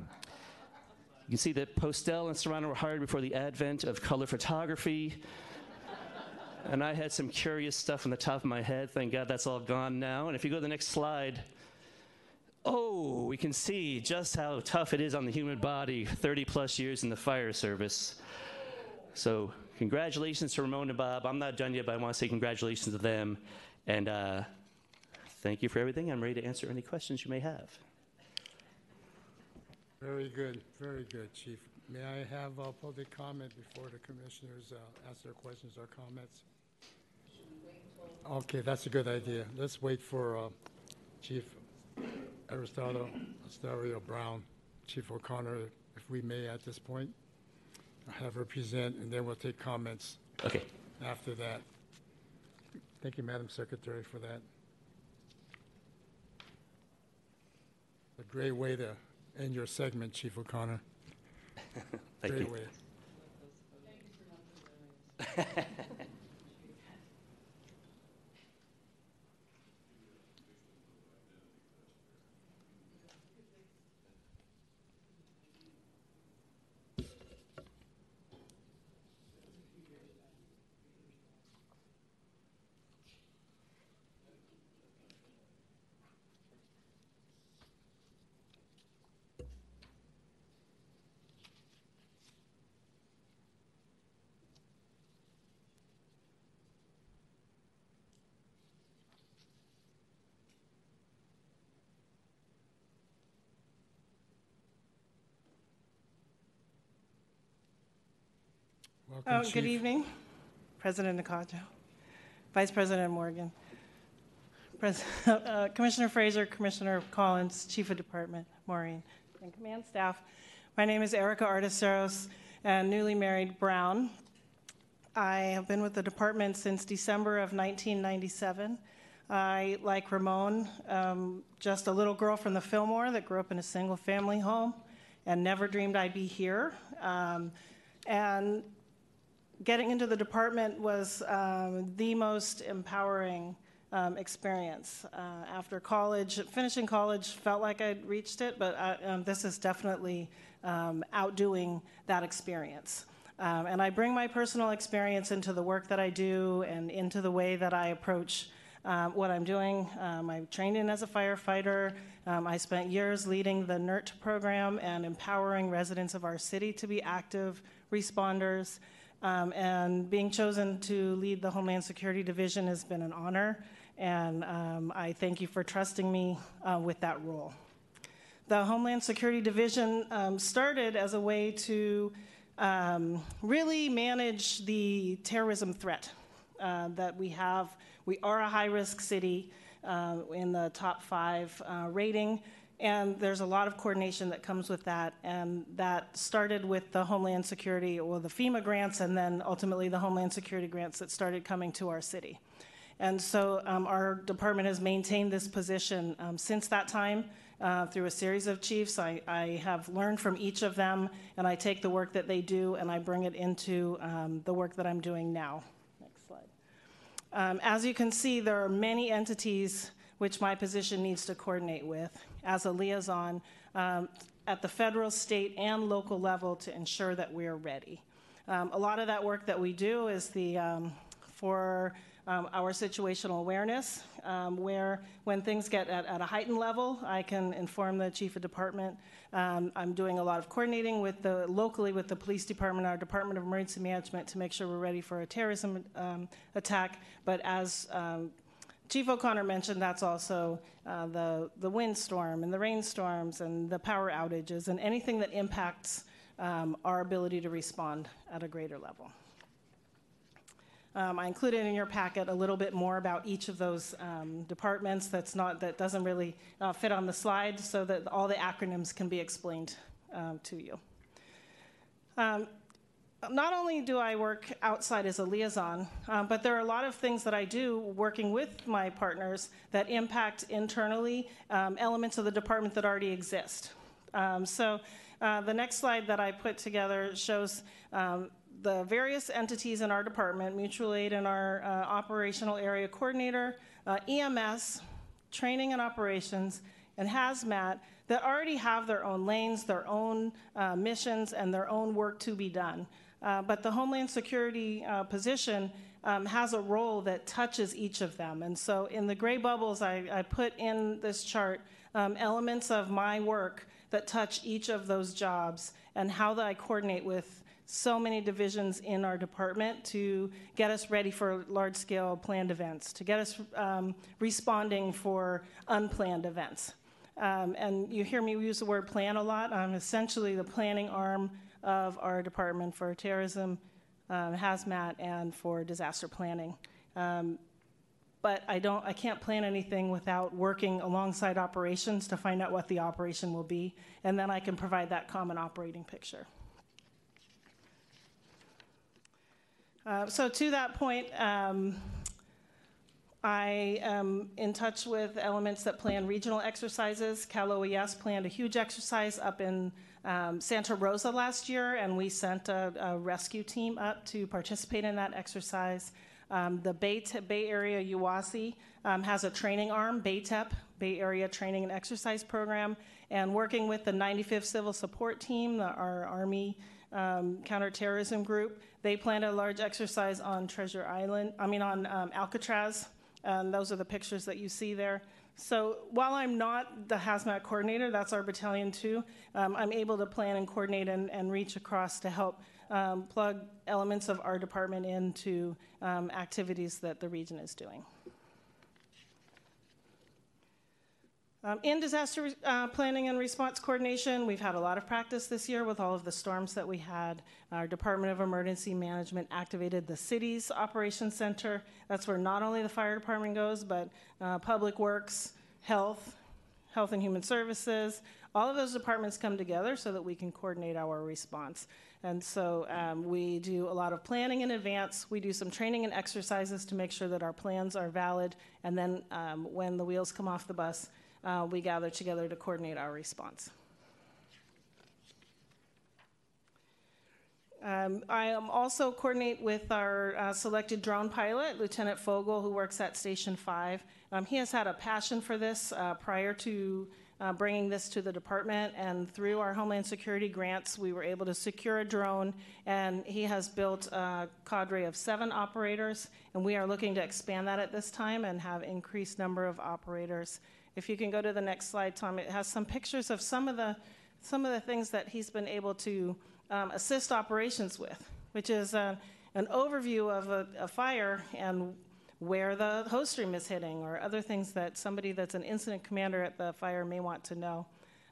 you can see that Postel and Serrano were hired before the advent of color photography. and I had some curious stuff on the top of my head. Thank God that's all gone now. And if you go to the next slide, oh, we can see just how tough it is on the human body 30 plus years in the fire service. So, congratulations to Ramon and Bob. I'm not done yet, but I want to say congratulations to them. And uh, thank you for everything. I'm ready to answer any questions you may have. Very good, very good, Chief. May I have a public comment before the commissioners uh, ask their questions or comments? Okay, that's a good idea. Let's wait for uh, Chief Aristotle Astario Brown, Chief O'Connor, if we may at this point. Have her present, and then we'll take comments Okay. after that. Thank you, Madam Secretary, for that. A great way to end your segment, Chief O'Connor. Thank Great you. way. Welcome, Oh, Chief. good evening, President Nakajo, Vice President Morgan, Pres- uh, Commissioner Frazier, Commissioner Collins, Chief of Department Maureen, and command staff. My name is Erica Arteseros, and newly married Brown. I have been with the department since December of 1997. I, like Ramon, um, just a little girl from the Fillmore that grew up in a single family home and never dreamed I'd be here. Um, and getting into the department was um, the most empowering um, experience. Uh, after college, finishing college felt like I'd reached it, but I, um, this is definitely um, outdoing that experience. Um, and I bring my personal experience into the work that I do and into the way that I approach um, what I'm doing. I trained in as a firefighter. I spent years leading the NERT program and empowering residents of our city to be active responders. Um, and being chosen to lead the Homeland Security Division has been an honor, and um, I thank you for trusting me uh, with that role. The Homeland Security Division um, started as a way to um, really manage the terrorism threat uh, that we have. We are a high risk city uh, in the top five uh, rating, and there's a lot of coordination that comes with that. And that started with the Homeland Security or the FEMA grants, and then ultimately the Homeland Security grants that started coming to our city. And so um, our department has maintained this position um, since that time uh, through a series of chiefs. I, I, have learned from each of them, and I take the work that they do and I bring it into um, the work that I'm doing now. Next slide. Um, as you can see, there are many entities which my position needs to coordinate with as a liaison um, at the federal, state, and local level to ensure that we're ready. Um, a lot of that work that we do is the um, for um, our situational awareness, um, where when things get at, at, a heightened level, I can inform the chief of department. Um, I'm doing a lot of coordinating with the locally with the police department, our Department of Emergency Management, to make sure we're ready for a terrorism attack. But as Chief O'Connor mentioned, that's also uh, the the windstorm and the rainstorms and the power outages and anything that impacts um, our ability to respond at a greater level. Um, I included in your packet a little bit more about each of those um, departments. That's not that doesn't really uh, fit on the slide, so that all the acronyms can be explained um, to you. Um, not only do I work outside as a liaison, um, but there are a lot of things that I do working with my partners that impact internally um, elements of the department that already exist. so uh, the next slide that I put together shows the various entities in our department, mutual aid and our uh, operational area coordinator, uh, EMS, training and operations, and hazmat that already have their own lanes, their own uh, missions, and their own work to be done. Uh, but the Homeland Security uh, position um, has a role that touches each of them. And so in the gray bubbles, I, I put in this chart um, elements of my work that touch each of those jobs and how that I coordinate with so many divisions in our department to get us ready for large scale planned events, to get us um, responding for unplanned events. Um, and you hear me use the word plan a lot. I'm essentially the planning arm of our department for terrorism, um, hazmat, and for disaster planning. Um, but I don't, I can't plan anything without working alongside operations to find out what the operation will be, and then I can provide that common operating picture. Uh, so to that point, um, I am in touch with elements that plan regional exercises. Cal OES planned a huge exercise up in um, Santa Rosa last year, and we sent a, a, rescue team up to participate in that exercise. Um, the Bay, Bay Area UASI um, has a training arm, BATEP, Bay Area Training and Exercise Program, and working with the 95th Civil Support Team, the, our Army um, counterterrorism group. They planned a large exercise on Treasure Island, I mean, on um, Alcatraz. And those are the pictures that you see there. So while I'm not the hazmat coordinator, that's our battalion too, um, I'm able to plan and coordinate and, and reach across to help um, plug elements of our department into um, activities that the region is doing. Um, in disaster uh, planning and response coordination, we've had a lot of practice this year with all of the storms that we had. Our Department of Emergency Management activated the city's operations center. That's where not only the fire department goes, but uh, public works, health, health and human services. All of those departments come together so that we can coordinate our response. And so um, we do a lot of planning in advance. We do some training and exercises to make sure that our plans are valid. And then um, when the wheels come off the bus, uh, we gather together to coordinate our response. Um, I am also coordinate with our uh, selected drone pilot, Lieutenant Fogel, who works at Station 5. Um, he has had a passion for this uh, prior to uh, bringing this to the department, and through our Homeland Security grants, we were able to secure a drone, and he has built a cadre of seven operators, and we are looking to expand that at this time and have increased number of operators if you can go to the next slide, Tom, it has some pictures of some of the some of the things that he's been able to um, assist operations with, which is uh, an overview of a, a, fire and where the hose stream is hitting, or other things that somebody that's an incident commander at the fire may want to know.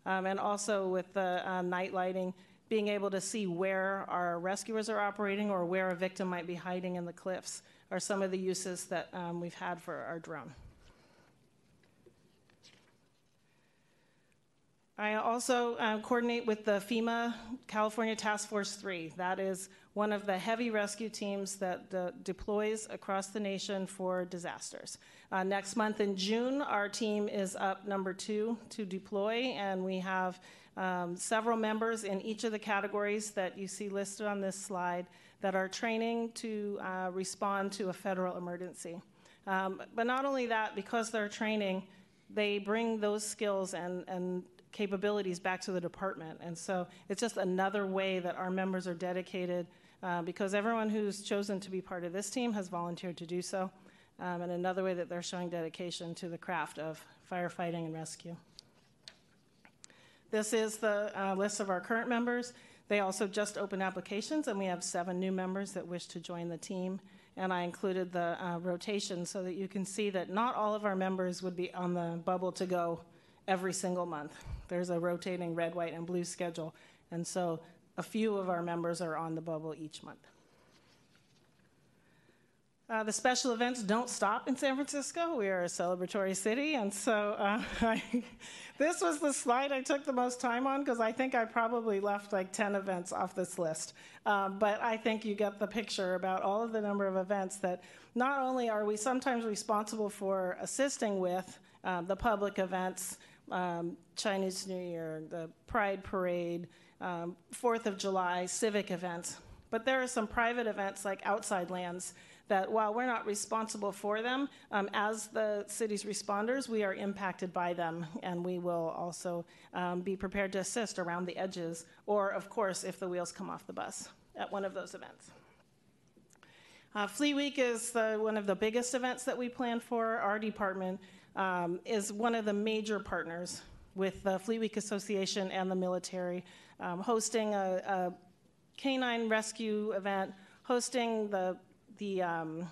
Um, and also with the uh, night lighting, being able to see where our rescuers are operating or where a victim might be hiding in the cliffs are some of the uses that um, we've had for our drone. I also uh, coordinate with the FEMA California Task Force 3. That is one of the heavy rescue teams that uh, deploys across the nation for disasters. Uh, next month in June, our team is up number two to deploy, and we have um, several members in each of the categories that you see listed on this slide that are training to uh, respond to a federal emergency. Um, but not only that, because they're training, they bring those skills and, and capabilities back to the department. And so it's just another way that our members are dedicated uh, because everyone who's chosen to be part of this team has volunteered to do so. Um, and another way that they're showing dedication to the craft of firefighting and rescue. This is the uh, list of our current members. They also just opened applications, and we have seven new members that wish to join the team. And I included the uh, rotation so that you can see that not all of our members would be on the bubble to go every single month. There's a rotating red, white, and blue schedule. And so a few of our members are on the bubble each month. Uh, the special events don't stop in San Francisco. We are a celebratory city, and so uh, I, this was the slide I took the most time on because I think I probably left like 10 events off this list. Um, but I think you get the picture about all of the number of events that not only are we sometimes responsible for assisting with uh, the public events, um, Chinese New Year, the Pride Parade, um, Fourth of July, civic events. But there are some private events like Outside Lands that while we're not responsible for them, um, as the city's responders, we are impacted by them, and we will also um, be prepared to assist around the edges, or of course, if the wheels come off the bus at one of those events. Uh, Fleet Week is the, one of the biggest events that we plan for. Our department um, is one of the major partners with the Fleet Week Association and the military, um, hosting a, a, canine rescue event, hosting the, the um,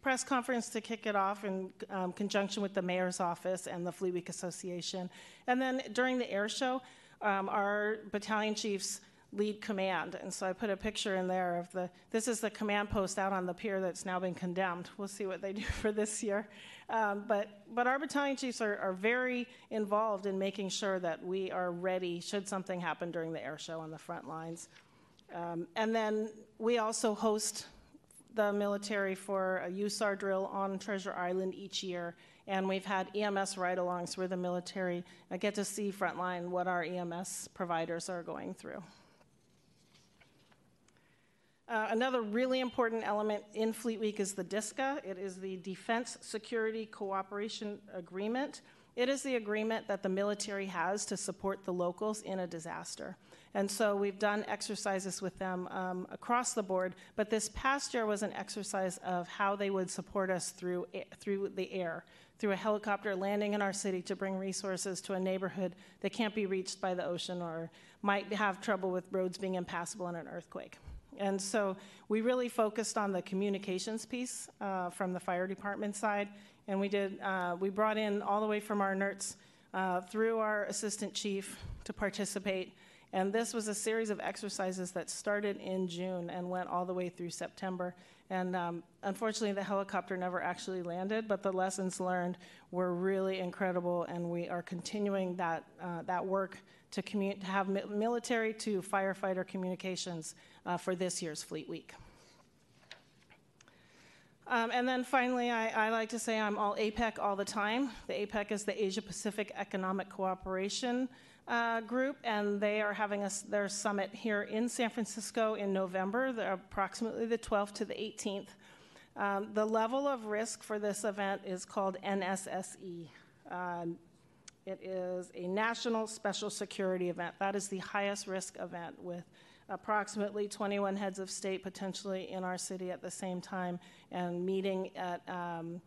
press conference to kick it off in um, conjunction with the mayor's office and the Fleet Week Association. And then during the air show, um, our battalion chiefs lead command. And so I put a picture in there of the, this is the command post out on the pier that's now been condemned. We'll see what they do for this year. Um, but, but our battalion chiefs are, are very involved in making sure that we are ready should something happen during the air show on the front lines. Um, and then we also host the military for a USAR drill on Treasure Island each year. And we've had EMS ride alongs where the military get to see frontline what our EMS providers are going through. Uh, another really important element in Fleet Week is the DISCA. It is the Defense Security Cooperation Agreement. It is the agreement that the military has to support the locals in a disaster. And so we've done exercises with them um, across the board, but this past year was an exercise of how they would support us through, through the air, through a helicopter landing in our city to bring resources to a neighborhood that can't be reached by the ocean or might have trouble with roads being impassable in an earthquake. And so we really focused on the communications piece uh, from the fire department side. And we did, uh, we brought in all the way from our NERTS uh, through our assistant chief to participate. And this was a series of exercises that started in June and went all the way through September. And um, unfortunately, the helicopter never actually landed, but the lessons learned were really incredible, and we are continuing that, uh, that work to, to have mi- military to firefighter communications uh, for this year's Fleet Week. Um, and then finally, I, I, like to say I'm all APEC all the time. The APEC is the Asia Pacific Economic Cooperation uh, Group, and they are having a, their summit here in San Francisco in November, the, approximately the 12th to the 18th. Um, the level of risk for this event is called NSSE. Um, it is a national special security event. That is the highest risk event with approximately 21 heads of state potentially in our city at the same time and meeting at um,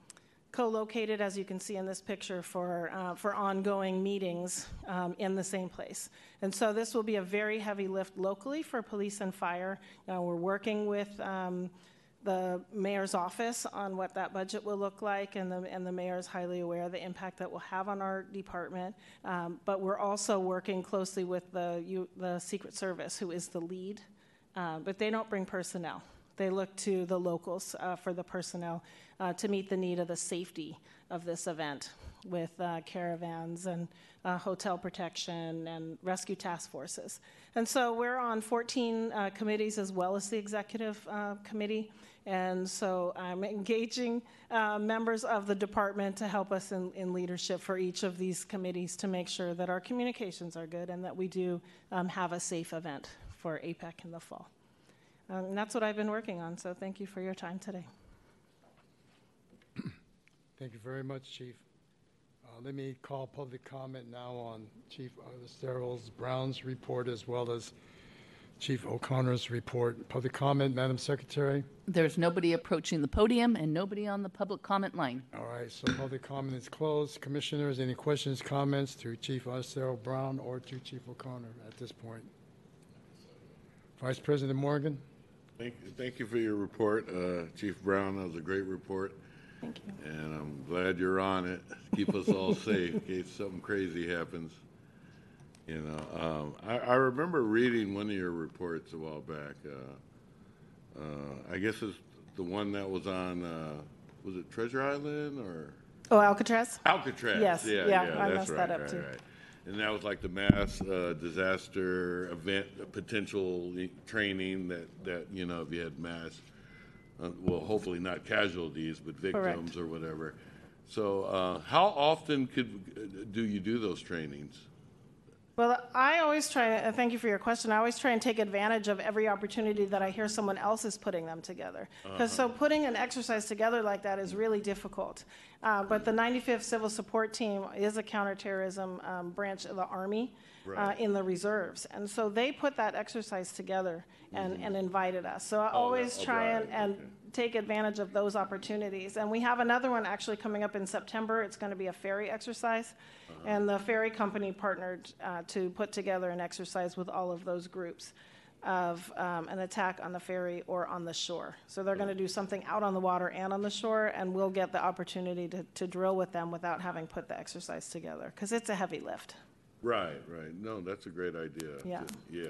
co-located, as you can see in this picture, for, uh, for ongoing meetings um, in the same place. And so this will be a very heavy lift locally for police and fire. Uh, we're working with um, the mayor's office on what that budget will look like, and the, and the mayor is highly aware of the impact that will have on our department. Um, but we're also working closely with the, you, the Secret Service, who is the lead, uh, but they don't bring personnel. They look to the locals uh, for the personnel uh, to meet the need of the safety of this event with uh, caravans and uh, hotel protection and rescue task forces. And so we're on 14 uh, committees as well as the executive uh, committee. And so I'm engaging uh, members of the department to help us in, in, leadership for each of these committees to make sure that our communications are good and that we do um, have a safe event for APEC in the fall. Um, and that's what I've been working on. So thank you for your time today. Thank you very much, Chief. Uh, let me call public comment now on Chief Esteros Brown's report as well as Chief O'Connor's report. Public comment, Madam Secretary? There's nobody approaching the podium and nobody on the public comment line. All right, so public comment is closed. Commissioners, any questions, comments to Chief Estero Brown or to Chief O'Connor at this point? Vice President Morgan? Thank, thank you for your report, uh, Chief Brown. That was a great report. Thank you. And I'm glad you're on it. Keep us all safe in case something crazy happens. You know, um, I, I, remember reading one of your reports a while back. Uh, uh, I guess it's the one that was on, uh, was it Treasure Island or? Oh, Alcatraz? Alcatraz. Yes. Yeah, yeah, yeah I that's messed right, that up right, too. Right. And that was like the mass uh, disaster event, potential training that, that, you know, if you had mass uh, well, hopefully not casualties, but victims or whatever. So, uh, how often could do you do those trainings? Well, I always try, uh, thank you for your question. I always try and take advantage of every opportunity that I hear someone else is putting them together. Because Uh-huh. so putting an exercise together like that is really difficult. Uh, but the 95th Civil Support Team is a counterterrorism um, branch of the Army uh, in the reserves. And so they put that exercise together and, and invited us. So I Mm-hmm. Oh, always oh, try right, and, and okay. Take advantage of those opportunities. And we have another one actually coming up in September. It's going to be a ferry exercise. Uh-huh. And the ferry company partnered uh, to put together an exercise with all of those groups of um, an attack on the ferry or on the shore. So they're going to do something out on the water and on the shore, and we'll get the opportunity to, to drill with them without having put the exercise together, because it's a heavy lift. Right, right. No, that's a great idea. Yeah. To, yeah.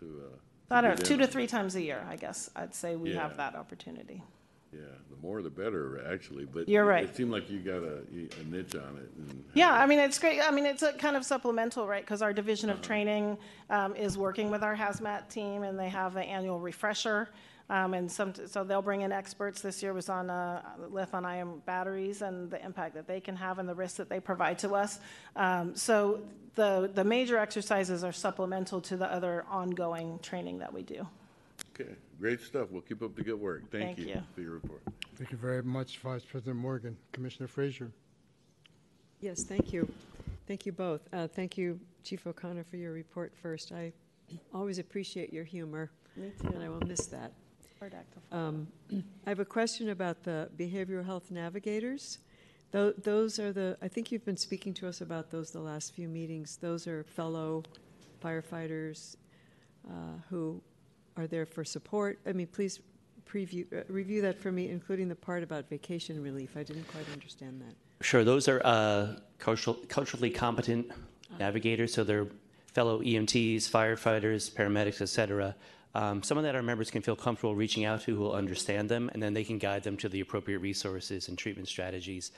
To. Uh, I don't know, two to three times a year, I guess, I'd say we have Yeah. that opportunity. Yeah, the more the better, actually. But You're right. It seemed like you got a, a niche on it. And Yeah, I mean, it's great. I mean, it's a kind of supplemental, right? Because our division Uh-huh. of training um, is working with our hazmat team, and they have an annual refresher. Um, and some, so they'll bring in experts. This year was on uh, lithium-ion batteries and the impact that they can have and the risks that they provide to us. Um, so the the major exercises are supplemental to the other ongoing training that we do. Okay, great stuff. We'll keep up the good work. Thank, Thank you, you. for your report. Thank you very much, Vice President Morgan. Commissioner Frazier? Yes, thank you. Thank you both. Uh, thank you, Chief O'Connor, for your report first. I always appreciate your humor, Me and I will miss that. Hard act. Um, I have a question about the behavioral health navigators. Tho- Those are the, I think you've been speaking to us about those the last few meetings. Those are fellow firefighters uh, who are there for support. I mean, please preview, uh, review that for me, including the part about vacation relief. I didn't quite understand that. Sure, those are uh, cultural, culturally competent navigators, so they're fellow EMTs, firefighters, paramedics, et cetera. Um, someone that our members can feel comfortable reaching out to who will understand them, and then they can guide them to the appropriate resources and treatment strategies.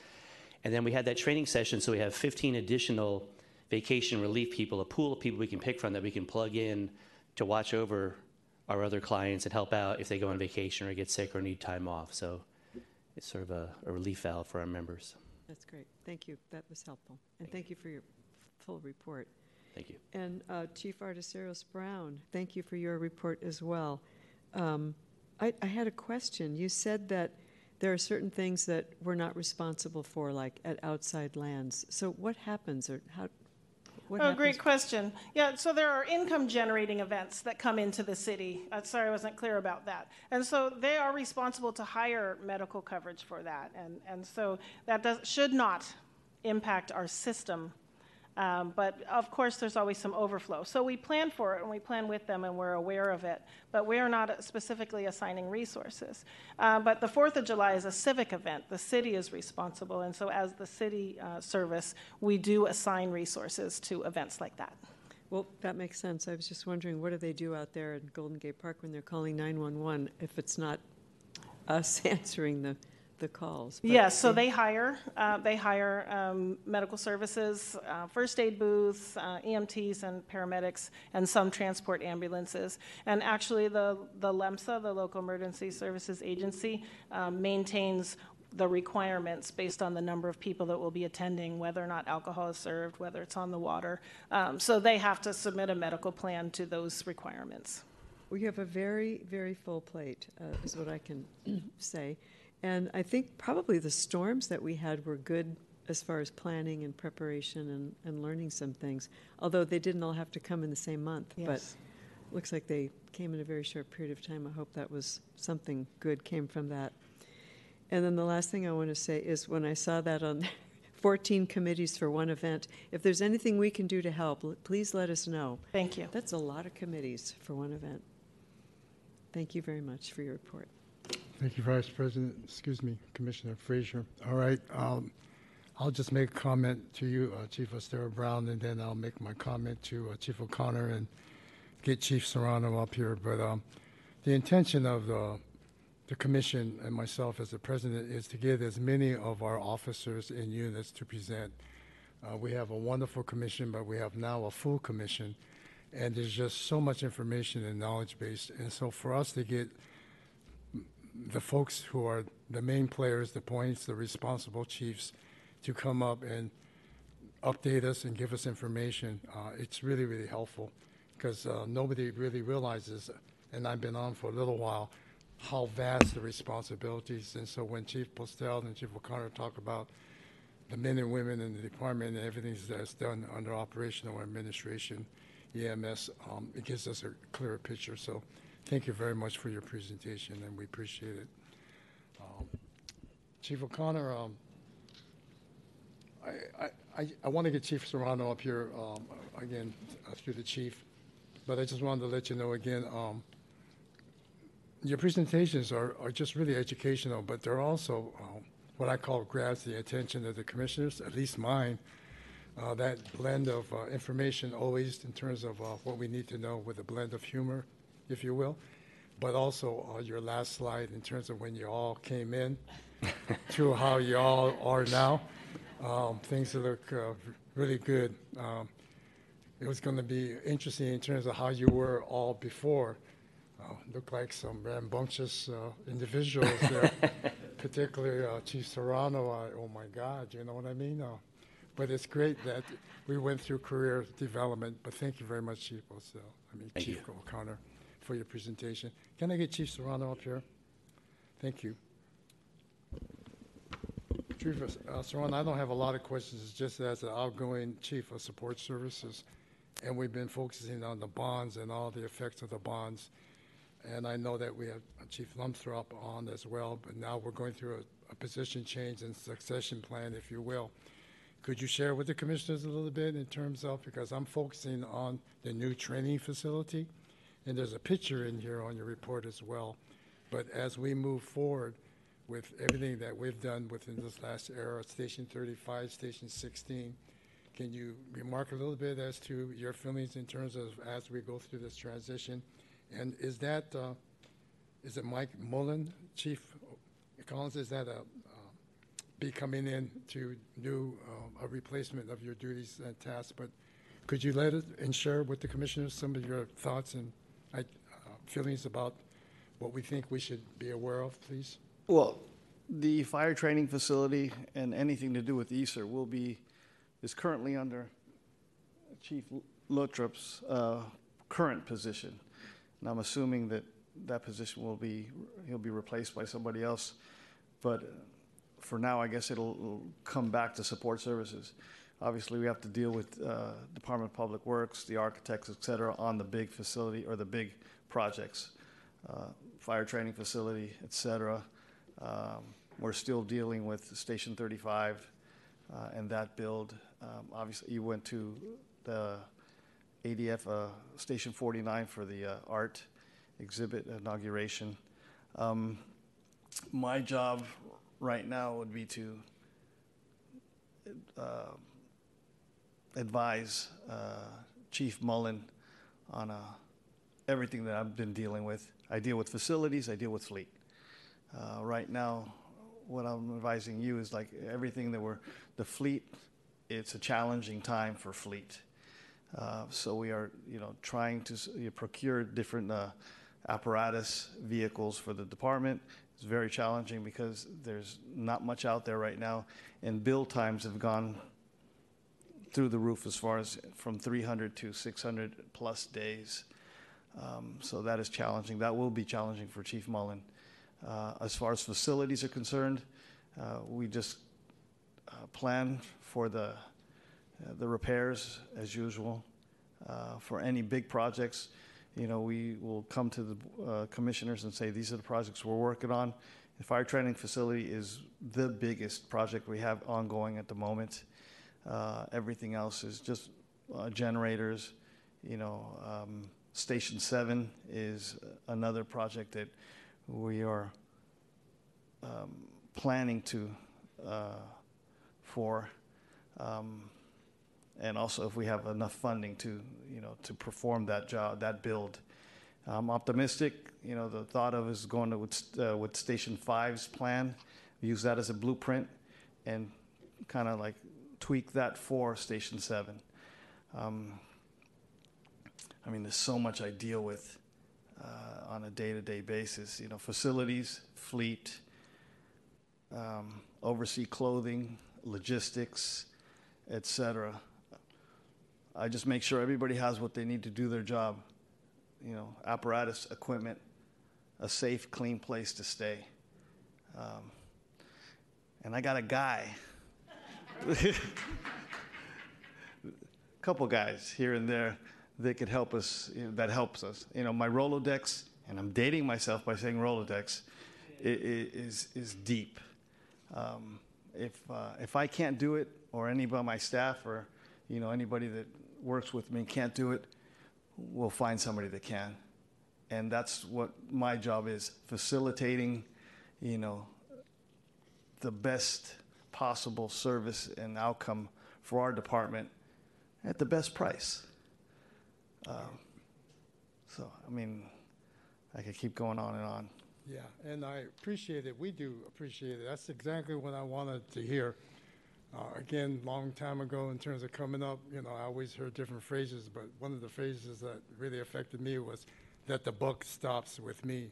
And then we had that training session, so we have 15 additional vacation relief people, a pool of people we can pick from that we can plug in to watch over our other clients and help out if they go on vacation or get sick or need time off. So it's sort of a, a relief valve for our members. That's great. Thank you. That was helpful. And thank you for your full report. Thank you. And uh, Chief Arteseros Brown, thank you for your report as well. Um, I, I had a question. You said that there are certain things that we're not responsible for, like at outside lands. So what happens, or how? What Oh, happens? great question. Yeah, so there are income generating events that come into the city. Uh, sorry, I wasn't clear about that. And so they are responsible to hire medical coverage for that. And, and so that does, should not impact our system. Um, but of course, there's always some overflow. So we plan for it and we plan with them and we're aware of it. But we are not specifically assigning resources. Uh, but the 4th of July is a civic event. The city is responsible. And so, as the city uh, service, we do assign resources to events like that. Well, that makes sense. I was just wondering, what do they do out there in Golden Gate Park when they're calling 911 if it's not us answering the, the calls? But Yes, so they hire, uh, they hire um, medical services, uh, first aid booths, uh, EMTs and paramedics, and some transport ambulances. And actually, the, the LEMSA, the Local Emergency Services Agency, um, maintains the requirements based on the number of people that will be attending, whether or not alcohol is served, whether it's on the water. Um, So they have to submit a medical plan to those requirements. We have a very, very full plate, uh, is what I can say. And I think probably the storms that we had were good as far as planning and preparation and, and learning some things, although they didn't all have to come in the same month. Yes. But looks like they came in a very short period of time. I hope that was something good came from that. And then the last thing I want to say is when I saw that on 14 committees for one event, if there's anything we can do to help, please let us know. Thank you. That's a lot of committees for one event. Thank you very much for your report. Thank you, Vice President, excuse me, Commissioner Frazier. All right, um, I'll just make a comment to you, uh, Chief Estero Brown, and then I'll make my comment to uh, Chief O'Connor and get Chief Serrano up here. But um, the intention of the, the commission and myself as the president is to get as many of our officers and units to present. Uh, we have a wonderful commission, but we have now a full commission, and there's just so much information and knowledge base. And so for us to get the folks who are the main players, the points, the responsible chiefs, to come up and update us and give us information. Uh, it's really, really helpful because uh, nobody really realizes, and I've been on for a little while, how vast the responsibilities. And so when Chief Postel and Chief O'Connor talk about the men and women in the department and everything that's done under operational administration, EMS, um, it gives us a clearer picture. So thank you very much for your presentation, and we appreciate it. Um, Chief O'Connor, um, I, I, I, want to get Chief Serrano up here um, again uh, through the chief, but I just wanted to let you know again. Um, your presentations are, are just really educational, but they're also uh, what I call grabs the attention of the commissioners, at least mine. Uh, that blend of uh, information always in terms of uh, what we need to know with a blend of humor, if you will, but also uh, your last slide in terms of when you all came in to how you all are now. Um, things look uh, really good. Um, it was going to be interesting in terms of how you were all before. Uh, looked like some rambunctious uh, individuals there, particularly uh, Chief Serrano. I, oh my God, you know what I mean? Uh, but it's great that we went through career development. But thank you very much, Chief Osel. I mean, Thank Chief you. O'Connor, for your presentation. Can I get Chief Serrano up here? Thank you. Chief uh, Serrano, I don't have a lot of questions. It's just as an outgoing Chief of Support Services, and we've been focusing on the bonds and all the effects of the bonds. And I know that we have Chief Luttropp on as well, but now we're going through a, a position change and succession plan, if you will. Could you share with the commissioners a little bit in terms of, because I'm focusing on the new training facility, and there's a picture in here on your report as well. But as we move forward, with everything that we've done within this last era, Station 35, Station 16. Can you remark a little bit as to your feelings in terms of as we go through this transition? And is that, uh, is it Mike Mullen, Chief Collins, is that a, uh, be coming in to do uh, a replacement of your duties and tasks? But could you let it and share with the commissioners some of your thoughts and uh, feelings about what we think we should be aware of, please? Well, the fire training facility and anything to do with ESER will be, is currently under Chief Luttropp's uh, current position. And I'm assuming that that position will be, he'll be replaced by somebody else. But for now, I guess it'll come back to support services. Obviously, we have to deal with uh, Department of Public Works, the architects, et cetera, on the big facility or the big projects, uh, fire training facility, et cetera. Um, we're still dealing with Station 35 uh, and that build. Um, obviously, you went to the ADF uh, Station 49 for the uh, art exhibit inauguration. Um, my job right now would be to uh, advise uh, Chief Mullen on uh, everything that I've been dealing with. I deal with facilities, I deal with fleet. Uh, right now, what I'm advising you is like everything that we're, the fleet, it's a challenging time for fleet. Uh, so we are, you know, trying to procure different uh, apparatus vehicles for the department. It's very challenging because there's not much out there right now, and build times have gone through the roof as far as from 300 to 600 plus days. Um, so that is challenging. That will be challenging for Chief Mullen. Uh, as far as facilities are concerned, uh, we just uh, plan for the uh, the repairs as usual. Uh, for any big projects, you know, we will come to the uh, commissioners and say these are the projects we're working on. The fire training facility is the biggest project we have ongoing at the moment. Uh, everything else is just uh, generators. You know, um, Station Seven is another project that we are um, planning to uh, for, um, and also if we have enough funding to you know to perform that job, that build. I'm optimistic. You know, the thought of is going to with, uh, with Station 5's plan, use that as a blueprint, and kind of like tweak that for Station 7. Um, I mean, there's so much I deal with uh, on a day-to-day basis. You know, facilities, fleet, um, oversee clothing, logistics, etc. I just make sure everybody has what they need to do their job. You know, apparatus, equipment, a safe, clean place to stay. Um, and I got a guy, a couple guys here and there that could help us, you know, that helps us. You know, my Rolodex, and I'm dating myself by saying Rolodex, is, is deep. Um, if, uh, if I can't do it, or anybody on my staff, or, you know, anybody that works with me can't do it, we'll find somebody that can. And that's what my job is, facilitating, you know, the best possible service and outcome for our department at the best price. Um, So, I mean, I could keep going on and on. Yeah, and I appreciate it. We do appreciate it. That's exactly what I wanted to hear. Uh, again, long time ago, in terms of coming up, you know, I always heard different phrases, but one of the phrases that really affected me was that the buck stops with me.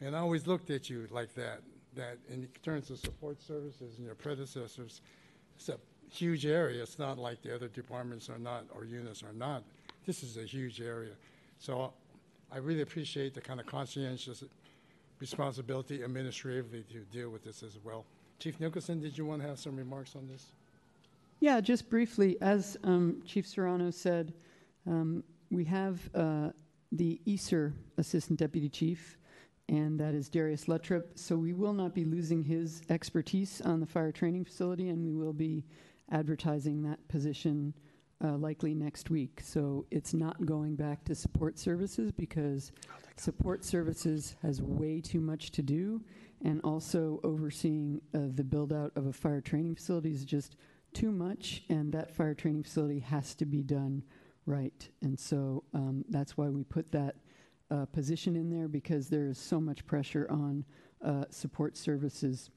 And I always looked at you like that, that in terms of support services and your predecessors, it's a huge area. It's not like the other departments are not, or units are not. This is a huge area. So I really appreciate the kind of conscientious responsibility administratively to deal with this as well. Chief Nicholson, did you want to have some remarks on this? Yeah, just briefly, as um, Chief Serrano said, um, we have uh, the ESER Assistant Deputy Chief, and that is Darius Luttropp. So we will not be losing his expertise on the fire training facility, and we will be advertising that position uh, likely next week. So it's not going back to support services because support services has way too much to do, and also overseeing uh, the build out of a fire training facility is just too much, and that fire training facility has to be done right. And so um, that's why we put that uh, position in there because there is so much pressure on uh, support services.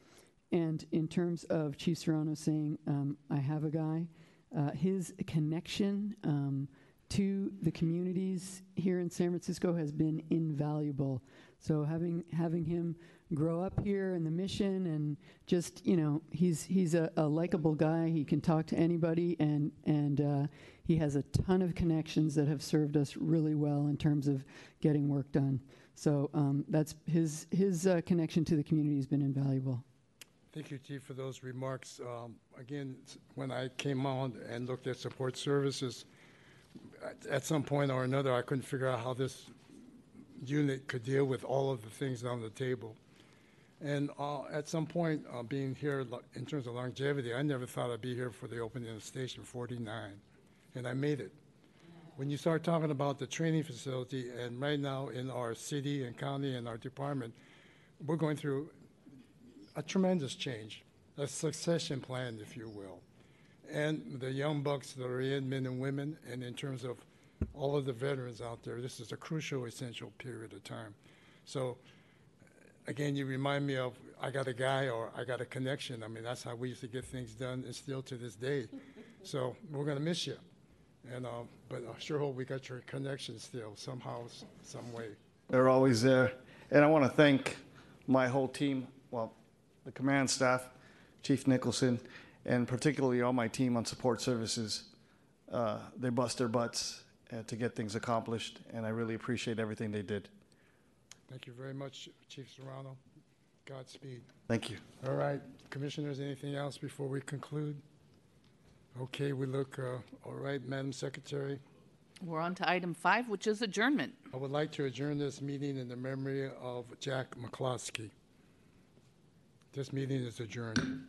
And in terms of Chief Serrano saying, um, I have a guy, uh, his connection um, to the communities here in San Francisco has been invaluable. So having having him grow up here in the mission and just you know he's he's a, a likable guy. He can talk to anybody and and uh, he has a ton of connections that have served us really well in terms of getting work done. So um, that's his his uh, connection to the community has been invaluable. Thank you, Chief, for those remarks. Um, Again, when I came on and looked at support services, at- at some point or another, I couldn't figure out how this unit could deal with all of the things on the table. And uh, at some point, uh, being here in terms of longevity, I never thought I'd be here for the opening of Station 49, and I made it. When you start talking about the training facility, and right now in our city and county and our department, we're going through a tremendous change, a succession plan, if you will. And the young bucks that are in, men and women, and in terms of all of the veterans out there, this is a crucial, essential period of time. So, again, you remind me of I got a guy or I got a connection. I mean, that's how we used to get things done, and still to this day. So we're going to miss you. And, uh, but I sure hope we got your connection still, somehow, s- some way. They're always there. And I want to thank my whole team, well, the command staff, Chief Nicholson, and particularly all my team on support services. Uh, they bust their butts uh, to get things accomplished, and I really appreciate everything they did. Thank you very much, Chief Serrano. Godspeed. Thank you. All right, commissioners, anything else before we conclude? Okay, we look, uh, all right, Madam Secretary, We're on to item five, which is adjournment. I would like to adjourn this meeting in the memory of Jack McCloskey. This meeting is adjourned.